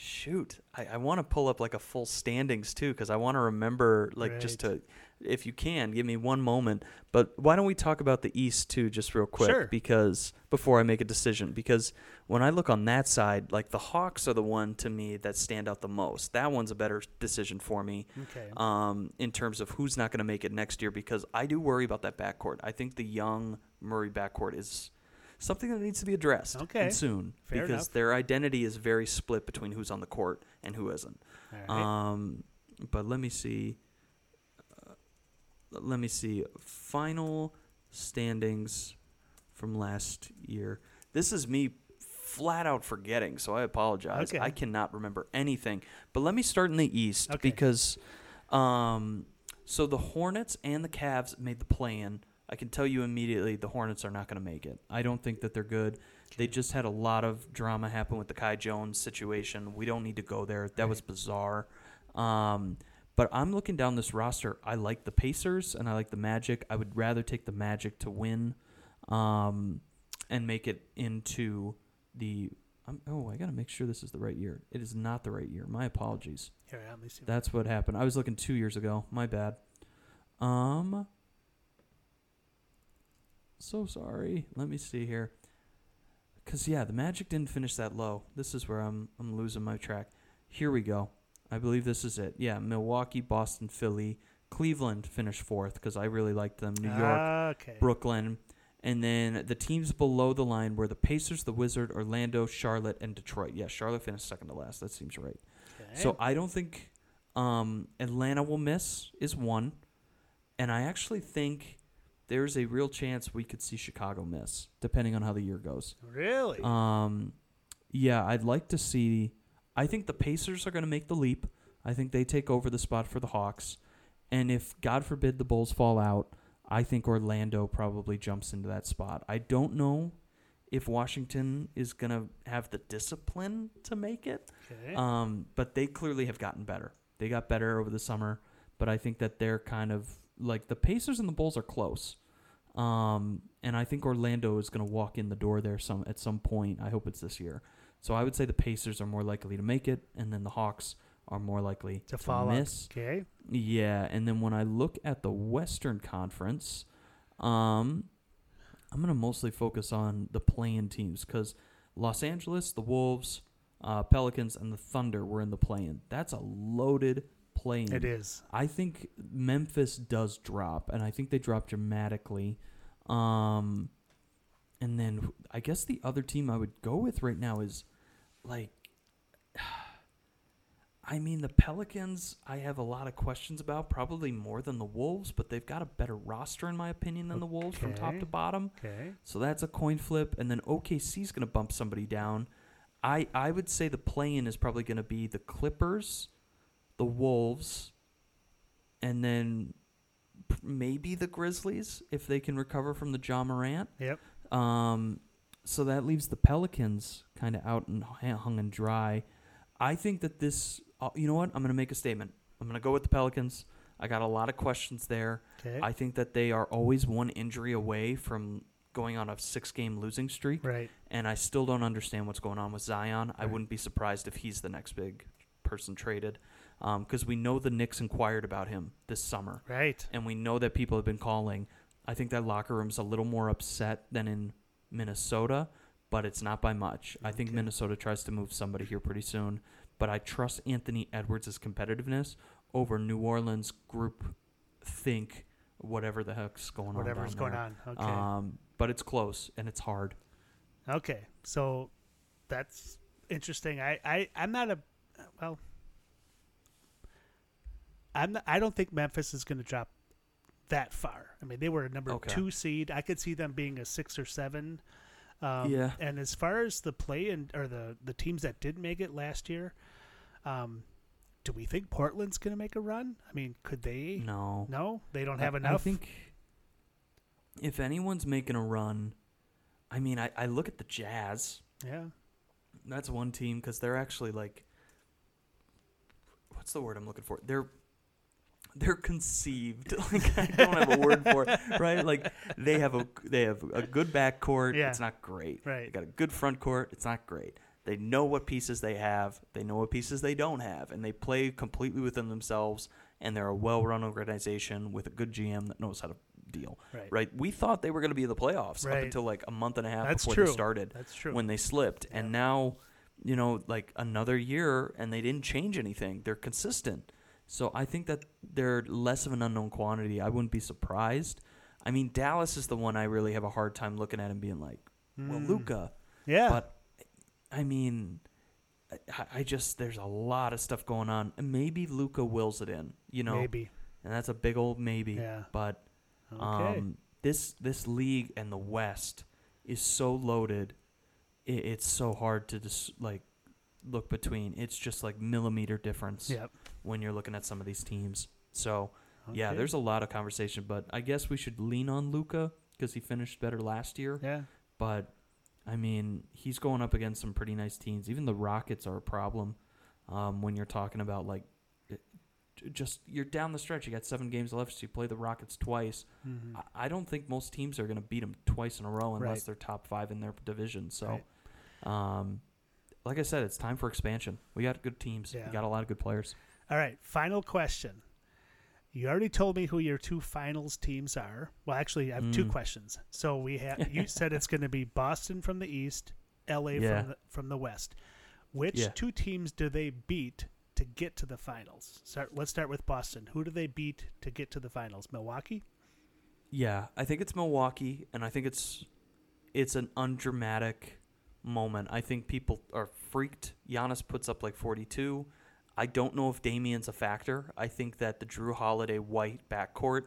Speaker 1: shoot, I, I want to pull up like a full standings too, because I want to remember, like, just to, if you can, give me one moment. But why don't we talk about the East too, just real quick,
Speaker 2: Sure.
Speaker 1: because before I make a decision, because when I look on that side, like the Hawks are the one to me that stand out the most. That one's a better decision for me
Speaker 2: okay.
Speaker 1: um, in terms of who's not going to make it next year because I do worry about that backcourt. I think the young Murray backcourt is something that needs to be addressed
Speaker 2: Okay.
Speaker 1: and soon
Speaker 2: Fair
Speaker 1: because
Speaker 2: enough.
Speaker 1: their identity is very split between who's on the court and who isn't.
Speaker 2: Right.
Speaker 1: Um, but let me see. Uh, let me see. Final standings from last year. This is me flat out forgetting, so I apologize.
Speaker 2: Okay.
Speaker 1: I cannot remember anything. But let me start in the East
Speaker 2: Okay.
Speaker 1: because um, so the Hornets and the Cavs made the play in. I can tell you immediately the Hornets are not going to make it. I don't think that they're good. They just had a lot of drama happen with the Kai Jones situation. We don't need to go there. That was bizarre. Um, but I'm looking down this roster. I like the Pacers and I like the Magic. I would rather take the Magic to win um, and make it into the. I'm, oh, I got to make sure this is the right year. It is not the right year. My apologies.
Speaker 2: Here, let me see.
Speaker 1: That's what happened. I was looking two years ago. My bad. Um, So sorry. Let me see here. Cause yeah, the Magic didn't finish that low. This is where I'm I'm losing my track. Here we go. I believe this is it. Yeah, Milwaukee, Boston, Philly, Cleveland finished fourth because I really liked them. New York,
Speaker 2: Ah, okay.
Speaker 1: Brooklyn, and then the teams below the line were the Pacers, the Wizard, Orlando, Charlotte, and Detroit. Yeah, Charlotte finished second to last. That seems right.
Speaker 2: Okay.
Speaker 1: So I don't think um, Atlanta will miss is one, and I actually think there's a real chance we could see Chicago miss, depending on how the year goes.
Speaker 2: really,
Speaker 1: Um, yeah, I'd like to see. I think the Pacers are going to make the leap. I think they take over the spot for the Hawks, and if God forbid the Bulls fall out, I think Orlando probably jumps into that spot. I don't know if Washington is going to have the discipline to make it.
Speaker 2: okay.
Speaker 1: Um, but they clearly have gotten better. They got better over the summer, but I think that they're kind of like the Pacers and the Bulls are close. Um, and I think Orlando is going to walk in the door there some at some point. I hope it's this year. So I would say the Pacers are more likely to make it, and then the Hawks are more likely
Speaker 2: to
Speaker 1: to,
Speaker 2: follow.
Speaker 1: miss.
Speaker 2: Okay.
Speaker 1: Yeah, and then when I look at the Western Conference, um, I'm gonna mostly focus on the playing teams because Los Angeles, the Wolves, uh, Pelicans, and the Thunder were in the play-in. That's a loaded play-in.
Speaker 2: It is.
Speaker 1: I think Memphis does drop, and I think they drop dramatically. Um, and then I guess the other team I would go with right now is like, [SIGHS] I mean, the Pelicans. I have a lot of questions about, probably more than the Wolves, but they've got a better roster in my opinion than the Wolves from top to bottom.
Speaker 2: Okay.
Speaker 1: So that's a coin flip, and then OKC's going to bump somebody down. I I would say the play-in is probably going to be the Clippers, the Wolves, and then maybe the Grizzlies if they can recover from the Ja Morant.
Speaker 2: Yep.
Speaker 1: Um, so that leaves the Pelicans kind of out and hung and dry. I think that this, uh, you know what? I'm going to make a statement. I'm going to go with the Pelicans. I got a lot of questions there.
Speaker 2: Okay.
Speaker 1: I think that they are always one injury away from going on a six game losing streak.
Speaker 2: right.
Speaker 1: And I still don't understand what's going on with Zion. I wouldn't be surprised if he's the next big person traded. Because we know the Knicks inquired about him this summer.
Speaker 2: Right.
Speaker 1: And we know that people have been calling. I think that locker room's a little more upset than in Minnesota, but it's not by much. I think Minnesota tries to move somebody here pretty soon. But I trust Anthony Edwards' competitiveness over New Orleans group think whatever the heck's going
Speaker 2: Whatever's
Speaker 1: on.
Speaker 2: Whatever's
Speaker 1: going
Speaker 2: on. Okay.
Speaker 1: Um, but it's close and it's hard.
Speaker 2: Okay, so that's interesting. I, I I'm not a well. I'm not, I don't think Memphis is going to drop that far. I mean, they were a number
Speaker 1: Okay.
Speaker 2: two seed. I could see them being a six or seven. Um,
Speaker 1: Yeah.
Speaker 2: And as far as the play and or the the teams that did make it last year, um, do we think Portland's going to make a run? I mean, could they?
Speaker 1: No.
Speaker 2: No, they don't
Speaker 1: I-
Speaker 2: have enough.
Speaker 1: I think if anyone's making a run, I mean, I, I look at the Jazz.
Speaker 2: yeah.
Speaker 1: That's one team because they're actually like, what's the word I'm looking for? They're they're conceived. [LAUGHS] like I don't have a word for it, right? Like they have a they have a good back court.
Speaker 2: Yeah.
Speaker 1: It's not great. Right. They
Speaker 2: Right.
Speaker 1: got a good front court. It's not great. They know what pieces they have. They know what pieces they don't have, and they play completely within themselves. And they're a well-run organization with a good GM that knows how to deal.
Speaker 2: Right.
Speaker 1: Right? We thought they were going to be in the playoffs up until like a month and a half
Speaker 2: That's
Speaker 1: before
Speaker 2: true.
Speaker 1: they started
Speaker 2: That's true.
Speaker 1: when they slipped. And now, you know, like another year and they didn't change anything. They're consistent. So I think that they're less of an unknown quantity. I wouldn't be surprised. I mean, Dallas is the one I really have a hard time looking at and being like, well,
Speaker 2: Mm.
Speaker 1: Luka.
Speaker 2: Yeah.
Speaker 1: But I mean, I, I just there's a lot of stuff going on. And maybe Luka wills it in, you know,
Speaker 2: maybe.
Speaker 1: and that's a big old maybe.
Speaker 2: Yeah.
Speaker 1: But
Speaker 2: Okay.
Speaker 1: um, this this league and the West is so loaded. It, it's so hard to just like look between. It's just like millimeter difference
Speaker 2: yep.
Speaker 1: when you're looking at some of these teams. So yeah, there's a lot of conversation, but I guess we should lean on Luka because he finished better last year.
Speaker 2: yeah.
Speaker 1: But I mean, he's going up against some pretty nice teams. Even the Rockets are a problem um, when you're talking about like just you're down the stretch. You got seven games left, so you play the Rockets twice.
Speaker 2: Mhm.
Speaker 1: I- I don't think most teams are going to beat them twice in a row unless
Speaker 2: Right.
Speaker 1: they're top five in their division. So,
Speaker 2: Right.
Speaker 1: um, like I said, it's time for expansion. We got good teams.
Speaker 2: Yeah.
Speaker 1: We got a lot of good players.
Speaker 2: All right, final question. You already told me who your two finals teams are. Well, actually, I have two
Speaker 1: Mm.
Speaker 2: questions. So we have [LAUGHS] you said it's going to be Boston from the east, L.A.
Speaker 1: Yeah.
Speaker 2: from the, from the west. Which
Speaker 1: Yeah.
Speaker 2: two teams do they beat to get to the finals? Start, let's start with Boston. Who do they beat to get to the finals? Milwaukee.
Speaker 1: Yeah, I think it's Milwaukee, and I think it's it's an undramatic moment. I think people are freaked. Giannis puts up like 42. I don't know if Damian's a factor. I think that the Jrue Holiday White backcourt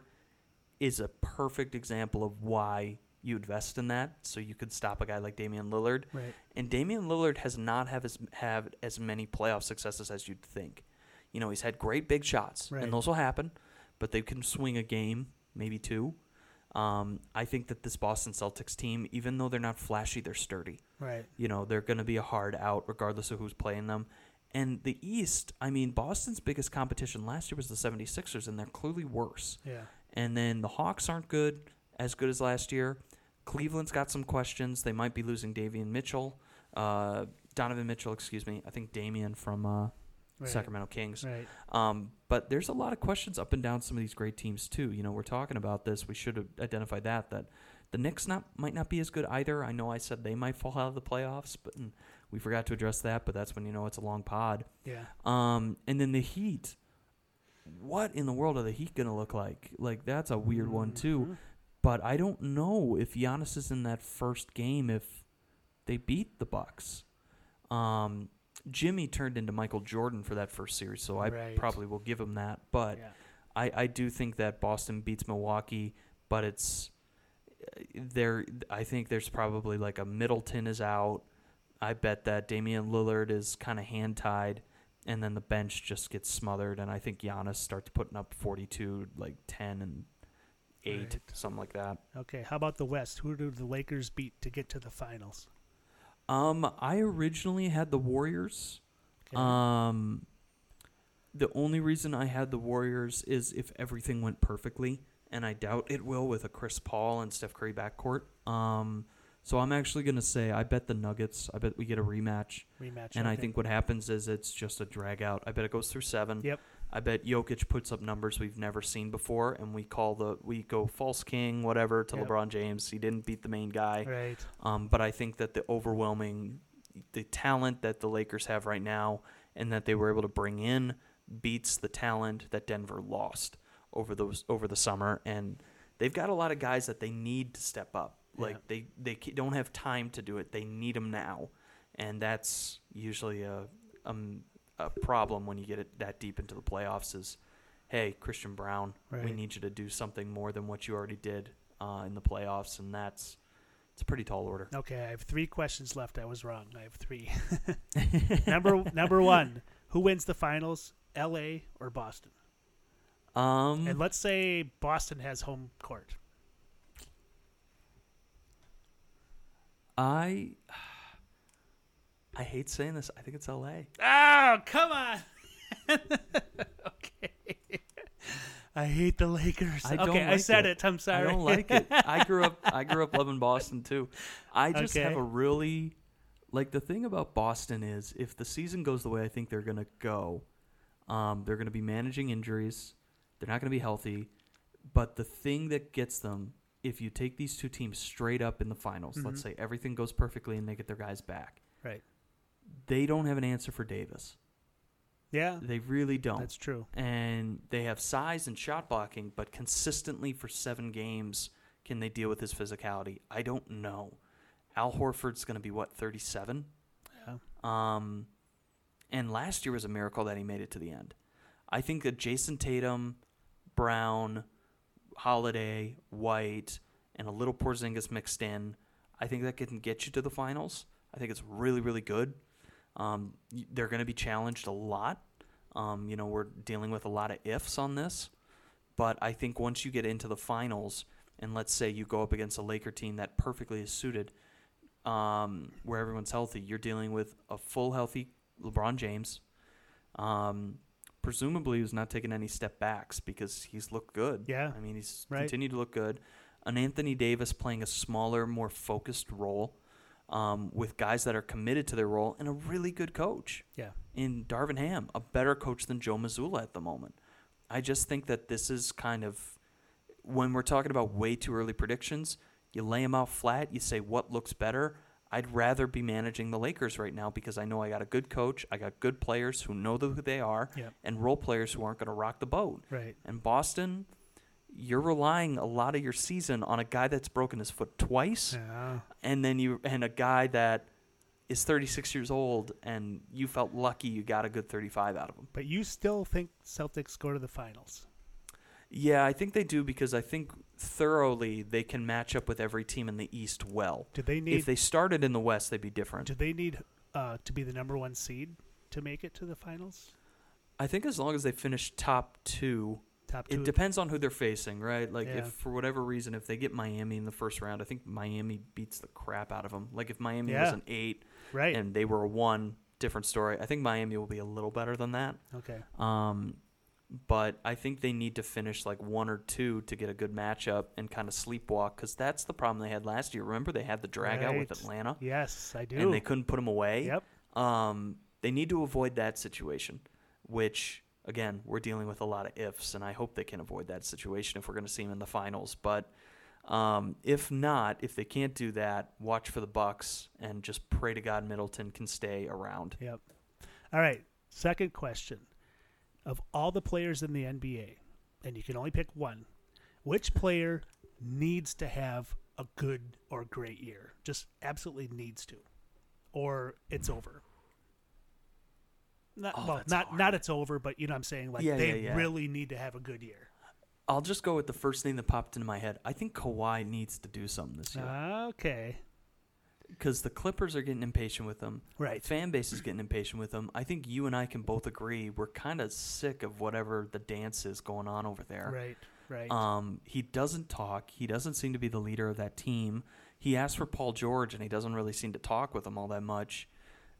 Speaker 1: is a perfect example of why you invest in that, so you could stop a guy like Damian Lillard.
Speaker 2: Right.
Speaker 1: And Damian Lillard has not have as have as many playoff successes as you'd think. You know, he's had great big shots,
Speaker 2: Right.
Speaker 1: and those will happen, but they can swing a game, maybe two. Um, I think that this Boston Celtics team, even though they're not flashy, they're sturdy.
Speaker 2: Right.
Speaker 1: You know, they're going to be a hard out regardless of who's playing them. And the East, I mean, Boston's biggest competition last year was the 76ers, and they're clearly worse.
Speaker 2: Yeah.
Speaker 1: And then the Hawks aren't good, as good as last year. Cleveland's got some questions. They might be losing Davian Mitchell, uh, Donovan Mitchell, excuse me. I think Damian from uh,
Speaker 2: Right.
Speaker 1: Sacramento Kings.
Speaker 2: Right.
Speaker 1: Um, but there's a lot of questions up and down some of these great teams too. You know, we're talking about this. We should have identified that that the Knicks not might not be as good either. I know I said they might fall out of the playoffs, but and we forgot to address that. But that's when you know it's a long pod.
Speaker 2: Yeah.
Speaker 1: Um, and then the Heat. What in the world are the Heat gonna look like? Like that's a weird one too. But I don't know if Giannis is in that first game if they beat the Bucks. Um, Jimmy turned into Michael Jordan for that first series, so I
Speaker 2: Right.
Speaker 1: probably will give him that. But
Speaker 2: yeah.
Speaker 1: I, I do think that Boston beats Milwaukee, but it's there. I think there's probably like a Middleton is out. I bet that Damian Lillard is kind of hand tied, and then the bench just gets smothered. And I think Giannis starts putting up 42, like 10 and eight,
Speaker 2: Right.
Speaker 1: something like that.
Speaker 2: Okay. How about the West? Who do the Lakers beat to get to the finals?
Speaker 1: Um, I originally had the Warriors.
Speaker 2: Okay.
Speaker 1: Um, the only reason I had the Warriors is if everything went perfectly, and I doubt it will with a Chris Paul and Steph Curry backcourt. Um, so I'm actually gonna say I bet the Nuggets. I bet we get a rematch,
Speaker 2: Rematch.
Speaker 1: and I think what happens is it's just a drag out. I bet it goes through seven.
Speaker 2: Yep.
Speaker 1: I bet Jokic puts up numbers we've never seen before, and we call the we go false king whatever to
Speaker 2: Yep.
Speaker 1: LeBron James. He didn't beat the main guy.
Speaker 2: Right.
Speaker 1: Um, but I think that the overwhelming, the talent that the Lakers have right now, and that they were able to bring in, beats the talent that Denver lost over those over the summer. And they've got a lot of guys that they need to step up. Like
Speaker 2: Yeah.
Speaker 1: they they don't have time to do it. They need them now, and that's usually a um, a problem when you get it that deep into the playoffs. Is hey Christian Braun, we need you to do something more than what you already did uh, in the playoffs, and that's it's a pretty tall order.
Speaker 2: Okay. I have three questions left. I was wrong. I have three. [LAUGHS] number number one. Who wins the finals? L.A. or Boston?
Speaker 1: Um,
Speaker 2: And let's say Boston has home court.
Speaker 1: I I hate saying this. I think it's L.A.
Speaker 2: Oh, come on. [LAUGHS] okay. I hate the Lakers.
Speaker 1: I don't
Speaker 2: okay, I said
Speaker 1: it.
Speaker 2: it. I'm sorry.
Speaker 1: I don't like it. I grew up. I grew up loving Boston too. I just have a really like the thing about Boston is if the season goes the way I think they're gonna go, um, they're gonna be managing injuries. They're not gonna be healthy. But the thing that gets them, if you take these two teams straight up in the finals, let's
Speaker 2: Mhm.
Speaker 1: say everything goes perfectly and they get their guys back,
Speaker 2: Right.
Speaker 1: They don't have an answer for Davis.
Speaker 2: Yeah,
Speaker 1: They really don't.
Speaker 2: that's true.
Speaker 1: and they have size and shot blocking, but consistently for seven games, can they deal with his physicality? I don't know. Al Horford's going to be what thirty seven,
Speaker 2: Yeah.
Speaker 1: um, and last year was a miracle that he made it to the end. I think that Jayson Tatum, Brown, Holiday, White, and a little Porzingis mixed in, I think that can get you to the finals. I think it's really really good. Um, they're going to be challenged a lot. Um, you know, we're dealing with a lot of ifs on this, but I think once you get into the finals, and let's say you go up against a Laker team that perfectly is suited, um, where everyone's healthy, you're dealing with a full healthy LeBron James. Um, presumably, who's not taking any step backs because he's looked good.
Speaker 2: Yeah.
Speaker 1: I mean, he's
Speaker 2: Right.
Speaker 1: continued to look good. An Anthony Davis playing a smaller, more focused role um, with guys that are committed to their role and a really good coach
Speaker 2: Yeah.
Speaker 1: in Darvin Ham, a better coach than Joe Mazzulla at the moment. I just think that this is kind of when we're talking about way too early predictions, you lay them out flat, you say what looks better. I'd rather be managing the Lakers right now because I know I got a good coach, I got good players who know who they are,
Speaker 2: Yep.
Speaker 1: and role players who aren't going to rock the boat.
Speaker 2: Right.
Speaker 1: And Boston, you're relying a lot of your season on a guy that's broken his foot twice,
Speaker 2: Yeah.
Speaker 1: and then you and a guy that is 36 years old, and you felt lucky you got a good 35 out of him.
Speaker 2: But you still think Celtics go to the finals?
Speaker 1: Yeah, I think they do because I think thoroughly they can match up with every team in the East well.
Speaker 2: Do they need?
Speaker 1: If they started in the West, they'd be different.
Speaker 2: do they need uh, to be the number one seed to make it to the finals?
Speaker 1: I think as long as they finish top two,
Speaker 2: Top two.
Speaker 1: it depends on who they're facing, right? Like
Speaker 2: Yeah.
Speaker 1: if for whatever reason, if they get Miami in the first round, I think Miami beats the crap out of them. Like if Miami was an eight
Speaker 2: right.
Speaker 1: and they were a one, different story. I think Miami will be a little better than that.
Speaker 2: okay.
Speaker 1: Um, but I think they need to finish like one or two to get a good matchup and kind of sleepwalk because that's the problem they had last year. Remember they had the drag out with Atlanta
Speaker 2: Yes, I do.
Speaker 1: and they couldn't put them away.
Speaker 2: Yep.
Speaker 1: Um, they need to avoid that situation, which again we're dealing with a lot of ifs, and I hope they can avoid that situation if we're going to see them in the finals. But um, if not, if they can't do that, watch for the Bucks and just pray to God Middleton can stay around.
Speaker 2: Yep. All right. Second question. Of all the players in the NBA, and you can only pick one, which player needs to have a good or great year? Just absolutely needs to. Or it's over. Not,
Speaker 1: Oh,
Speaker 2: well, not
Speaker 1: hard.
Speaker 2: not it's over, but you know what I'm saying? Like
Speaker 1: Yeah,
Speaker 2: they
Speaker 1: yeah, yeah.
Speaker 2: really need to have a good year.
Speaker 1: I'll just go with the first thing that popped into my head. I think Kawhi needs to do something this year
Speaker 2: Okay.
Speaker 1: because the Clippers are getting impatient with him.
Speaker 2: Right.
Speaker 1: fan base is getting impatient with him. I think you and I can both agree we're kind of sick of whatever the dance is going on over there.
Speaker 2: Right. Right.
Speaker 1: Um, he doesn't talk. He doesn't seem to be the leader of that team. He asked for Paul George, and he doesn't really seem to talk with him all that much.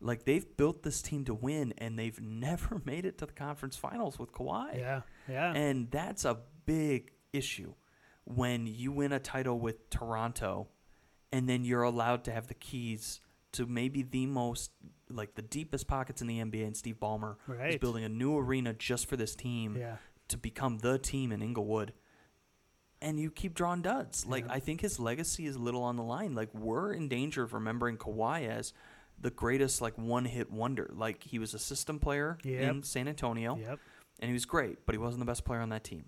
Speaker 1: Like they've built this team to win, and they've [LAUGHS] never made it to the conference finals with Kawhi.
Speaker 2: yeah. Yeah.
Speaker 1: And that's a big issue when you win a title with Toronto and then you're allowed to have the keys to maybe the most like the deepest pockets in the NBA and Steve Ballmer is building a new arena just for this team
Speaker 2: yeah.
Speaker 1: to become the team in Inglewood. And you keep drawing duds. Like
Speaker 2: Yeah.
Speaker 1: I think his legacy is a little on the line. Like we're in danger of remembering Kawhi as the greatest like one hit wonder. Like he was a system player
Speaker 2: Yep.
Speaker 1: in San Antonio
Speaker 2: Yep.
Speaker 1: and he was great, but he wasn't the best player on that team.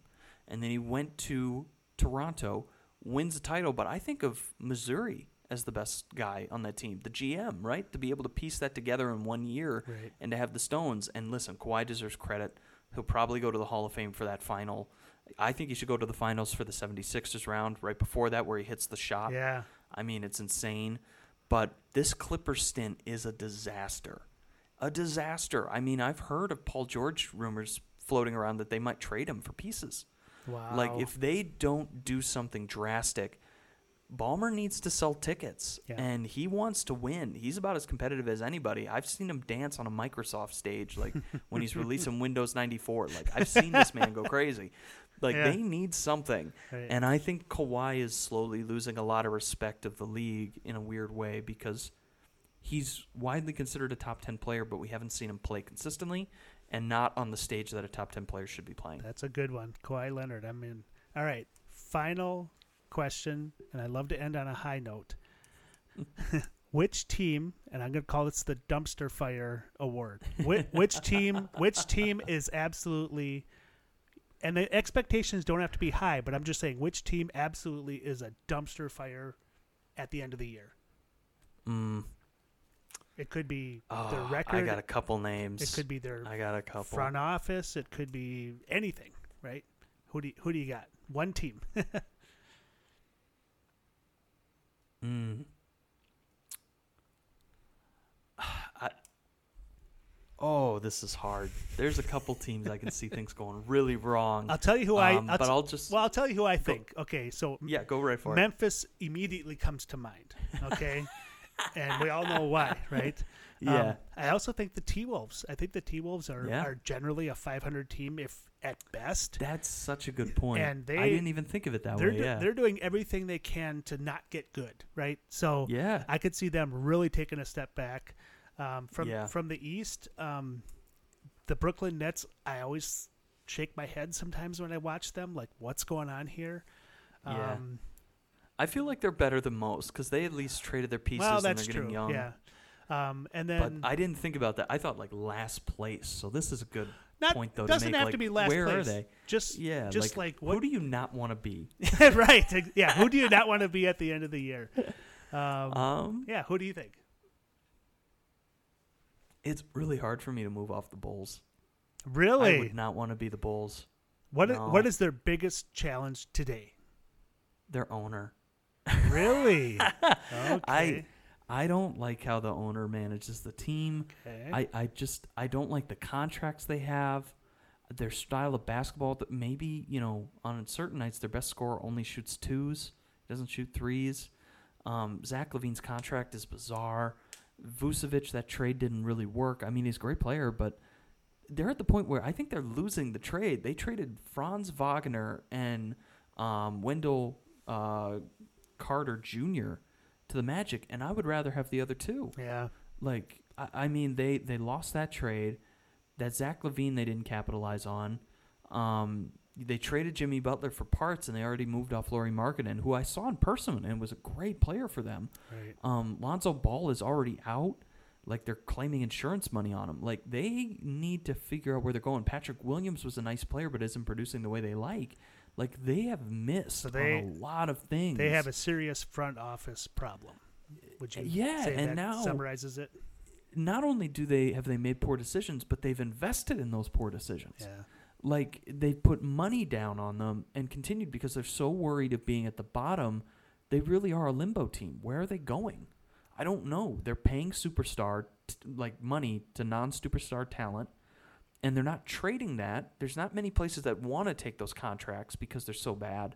Speaker 1: And then he went to Toronto, wins the title, but I think of Missouri as the best guy on that team, the GM, right? To be able to piece that together in one year
Speaker 2: Right.
Speaker 1: and to have the Stones. And listen, Kawhi deserves credit. He'll probably go to the Hall of Fame for that final. I think he should go to the finals for the 76ers round right before that, where he hits the shot.
Speaker 2: Yeah.
Speaker 1: I mean, it's insane. But this Clipper stint is a disaster. A disaster. I mean, I've heard of Paul George rumors floating around that they might trade him for pieces.
Speaker 2: Wow.
Speaker 1: Like, if they don't do something drastic, Ballmer needs to sell tickets,
Speaker 2: Yeah.
Speaker 1: and he wants to win. He's about as competitive as anybody. I've seen him dance on a Microsoft stage, like when he's [LAUGHS] releasing Windows 94. Like, I've seen this man go crazy. Like,
Speaker 2: Yeah.
Speaker 1: they need something.
Speaker 2: Right.
Speaker 1: And I think Kawhi is slowly losing a lot of respect of the league in a weird way because he's widely considered a top 10 player, but we haven't seen him play consistently and not on the stage that a top 10 player should be playing.
Speaker 2: That's a good one. Kawhi Leonard. I mean. All right. Final question, and I love to end on a high note. [LAUGHS] which team, and I'm going to call this the dumpster fire award. Which, which team? Which team is absolutely, and the expectations don't have to be high, but I'm just saying which team absolutely is a dumpster fire at the end of the year.
Speaker 1: Mm.
Speaker 2: It could be
Speaker 1: Oh,
Speaker 2: their
Speaker 1: I got a couple names.
Speaker 2: it could be their
Speaker 1: I got a couple.
Speaker 2: front office. It could be anything, right? Who do you, who do you got? One team. [LAUGHS]
Speaker 1: Mm. I, oh, this is hard. There's a couple teams I can see things going really wrong.
Speaker 2: I'll tell you who I.
Speaker 1: Um,
Speaker 2: I'll
Speaker 1: but
Speaker 2: t-
Speaker 1: I'll just
Speaker 2: well, I'll tell you who I think. Okay, so
Speaker 1: yeah, go right for it.
Speaker 2: Memphis immediately comes to mind. Okay, [LAUGHS] and we all know why, right? [LAUGHS]
Speaker 1: Yeah.
Speaker 2: Um, I also think the T Wolves. I think the T Wolves are
Speaker 1: Yeah.
Speaker 2: are generally a 500 team, if at best.
Speaker 1: That's such a good point.
Speaker 2: And they, I
Speaker 1: didn't even think of it that
Speaker 2: they're
Speaker 1: way.
Speaker 2: do-
Speaker 1: Yeah.
Speaker 2: they're doing everything they can to not get good, right? So
Speaker 1: yeah.
Speaker 2: I could see them really taking a step back um, from
Speaker 1: Yeah.
Speaker 2: from the East. Um, the Brooklyn Nets, I always shake my head sometimes when I watch them. Like, what's going on here?
Speaker 1: Yeah.
Speaker 2: Um,
Speaker 1: I feel like they're better than most because they at least traded their pieces
Speaker 2: well,
Speaker 1: and they're getting
Speaker 2: true.
Speaker 1: young.
Speaker 2: Yeah. Um, and
Speaker 1: But
Speaker 2: then
Speaker 1: I didn't think about that. I thought like last place. So this is a good
Speaker 2: not
Speaker 1: point though.
Speaker 2: doesn't
Speaker 1: to make,
Speaker 2: have
Speaker 1: like,
Speaker 2: to be last
Speaker 1: where
Speaker 2: place.
Speaker 1: are they?
Speaker 2: Just
Speaker 1: Yeah,
Speaker 2: just like,
Speaker 1: who
Speaker 2: what?
Speaker 1: do you not want to be? [LAUGHS]
Speaker 2: right. Yeah. Who do you not want to be at the end of the year? [LAUGHS] Um,
Speaker 1: Um,
Speaker 2: yeah. Who do you think?
Speaker 1: It's really hard for me to move off the Bulls.
Speaker 2: Really?
Speaker 1: I would not want to be the Bulls.
Speaker 2: What i-
Speaker 1: no.
Speaker 2: What is their biggest challenge today?
Speaker 1: Their owner.
Speaker 2: Really? [LAUGHS] okay.
Speaker 1: I don't like how the owner manages the team.
Speaker 2: okay.
Speaker 1: I, I just I don't like the contracts they have. Their style of basketball that maybe, you know, on certain nights their best scorer only shoots twos, doesn't shoot threes. Um, Zach LaVine's contract is bizarre. Vucevic, that trade didn't really work. I mean, he's a great player, but they're at the point where I think they're losing the trade. They traded Franz Wagner and um, Wendell uh, Carter Jr. to the Magic, and I would rather have the other two.
Speaker 2: yeah.
Speaker 1: Like, I, I mean, they they lost that trade. That Zach LaVine they didn't capitalize on. Um, they traded Jimmy Butler for parts, and they already moved off Lauri Markkanen, who I saw in person and was a great player for them.
Speaker 2: Right.
Speaker 1: Um, Lonzo Ball is already out. Like they're claiming insurance money on him. Like they need to figure out where they're going. Patrick Williams was a nice player, but isn't producing the way they like. Like they have missed
Speaker 2: So they-
Speaker 1: on a lot of things.
Speaker 2: They have a serious front office problem. Would you
Speaker 1: Yeah, and
Speaker 2: that
Speaker 1: now-
Speaker 2: summarizes it?
Speaker 1: not only do they have they made poor decisions, but they've invested in those poor decisions.
Speaker 2: Yeah.
Speaker 1: Like they put money down on them and continued because they're so worried of being at the bottom. They really are a limbo team. Where are they going? I don't know. They're paying superstar t- like money to non-superstar talent, and they're not trading that. There's not many places that want to take those contracts because they're so bad,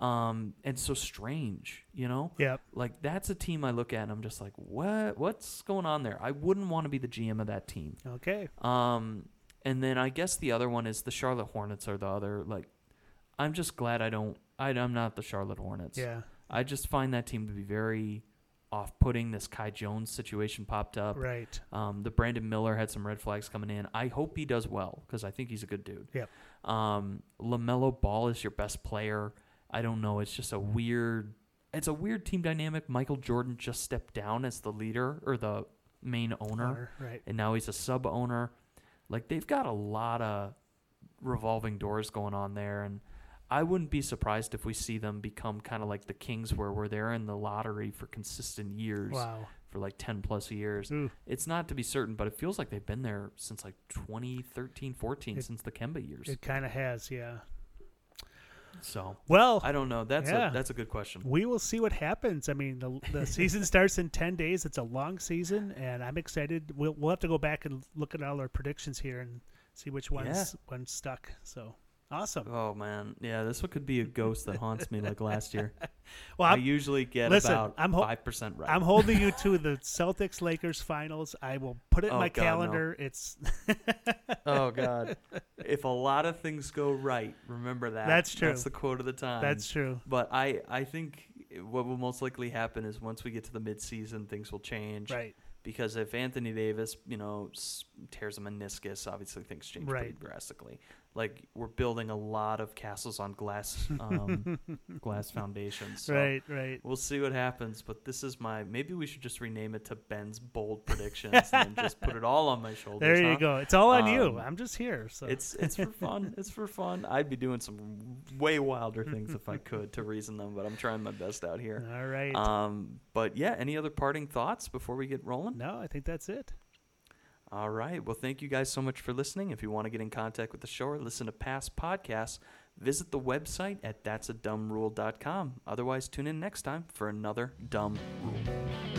Speaker 1: um, and so strange. You know,
Speaker 2: Yep.
Speaker 1: like that's a team I look at and I'm just like, what? What's going on there? I wouldn't want to be the GM of that team.
Speaker 2: Okay.
Speaker 1: Um, and then I guess the other one is the Charlotte Hornets are the other. Like, I'm just glad I don't. I, I'm not the Charlotte Hornets.
Speaker 2: Yeah.
Speaker 1: I just find that team to be very off-putting. This Kai Jones situation popped up.
Speaker 2: Right.
Speaker 1: Um, the Brandon Miller had some red flags coming in. I hope he does well because I think he's a good dude.
Speaker 2: Yep.
Speaker 1: Um, LaMelo Ball is your best player. I don't know. It's just a weird. It's a weird team dynamic. Michael Jordan just stepped down as the leader or the main owner
Speaker 2: Owner, Right.
Speaker 1: and now he's a sub owner. Like they've got a lot of revolving doors going on there, and I wouldn't be surprised if we see them become kind of like the Kings were, where they're in the lottery for consistent years
Speaker 2: Wow.
Speaker 1: for like ten plus years.
Speaker 2: Ooh.
Speaker 1: It's not to be certain, but it feels like they've been there since like 2013, 14,
Speaker 2: It-
Speaker 1: since the Kemba years.
Speaker 2: It kind of has, yeah.
Speaker 1: So
Speaker 2: Well,
Speaker 1: I don't know. That's
Speaker 2: Yeah.
Speaker 1: a that's a good question.
Speaker 2: we will see what happens. I mean, the the [LAUGHS] season starts in ten days. It's a long season, and I'm excited. We'll we'll have to go back and look at all our predictions here and see which ones one stuck. So awesome.
Speaker 1: Oh man, yeah, this one could be a ghost that haunts me like last year. [LAUGHS]
Speaker 2: Well,
Speaker 1: I
Speaker 2: I'm,
Speaker 1: usually get
Speaker 2: listen,
Speaker 1: about
Speaker 2: I'm ho-
Speaker 1: five percent right.
Speaker 2: I'm holding you to the [LAUGHS] Celtics Lakers finals. I will put it in
Speaker 1: Oh,
Speaker 2: my
Speaker 1: God, no.
Speaker 2: calendar. It's [LAUGHS]
Speaker 1: Oh God! if a lot of things go right, remember that.
Speaker 2: That's true.
Speaker 1: That's the quote of the time.
Speaker 2: that's true.
Speaker 1: But I, I think what will most likely happen is once we get to the midseason, things will change.
Speaker 2: Right.
Speaker 1: Because if Anthony Davis, you know, tears a meniscus, obviously things change pretty drastically. Like we're building a lot of castles on glass, um, [LAUGHS] glass foundations. So
Speaker 2: Right. Right.
Speaker 1: We'll see what happens, but this is my. Maybe we should just rename it to Ben's bold predictions and just put it all on my shoulders.
Speaker 2: There you
Speaker 1: huh?
Speaker 2: go. It's all on you.
Speaker 1: Um,
Speaker 2: I'm just here. So
Speaker 1: It's it's for fun. It's for fun. I'd be doing some way wilder things if I could to reason them, but I'm trying my best out here.
Speaker 2: all right.
Speaker 1: Um, but yeah, any other parting thoughts before we get rolling?
Speaker 2: no, I think that's it.
Speaker 1: All right. Well, thank you guys so much for listening. If you want to get in contact with the show or listen to past podcasts, visit the website at that'sadumbrule.com. Otherwise, tune in next time for another dumb rule.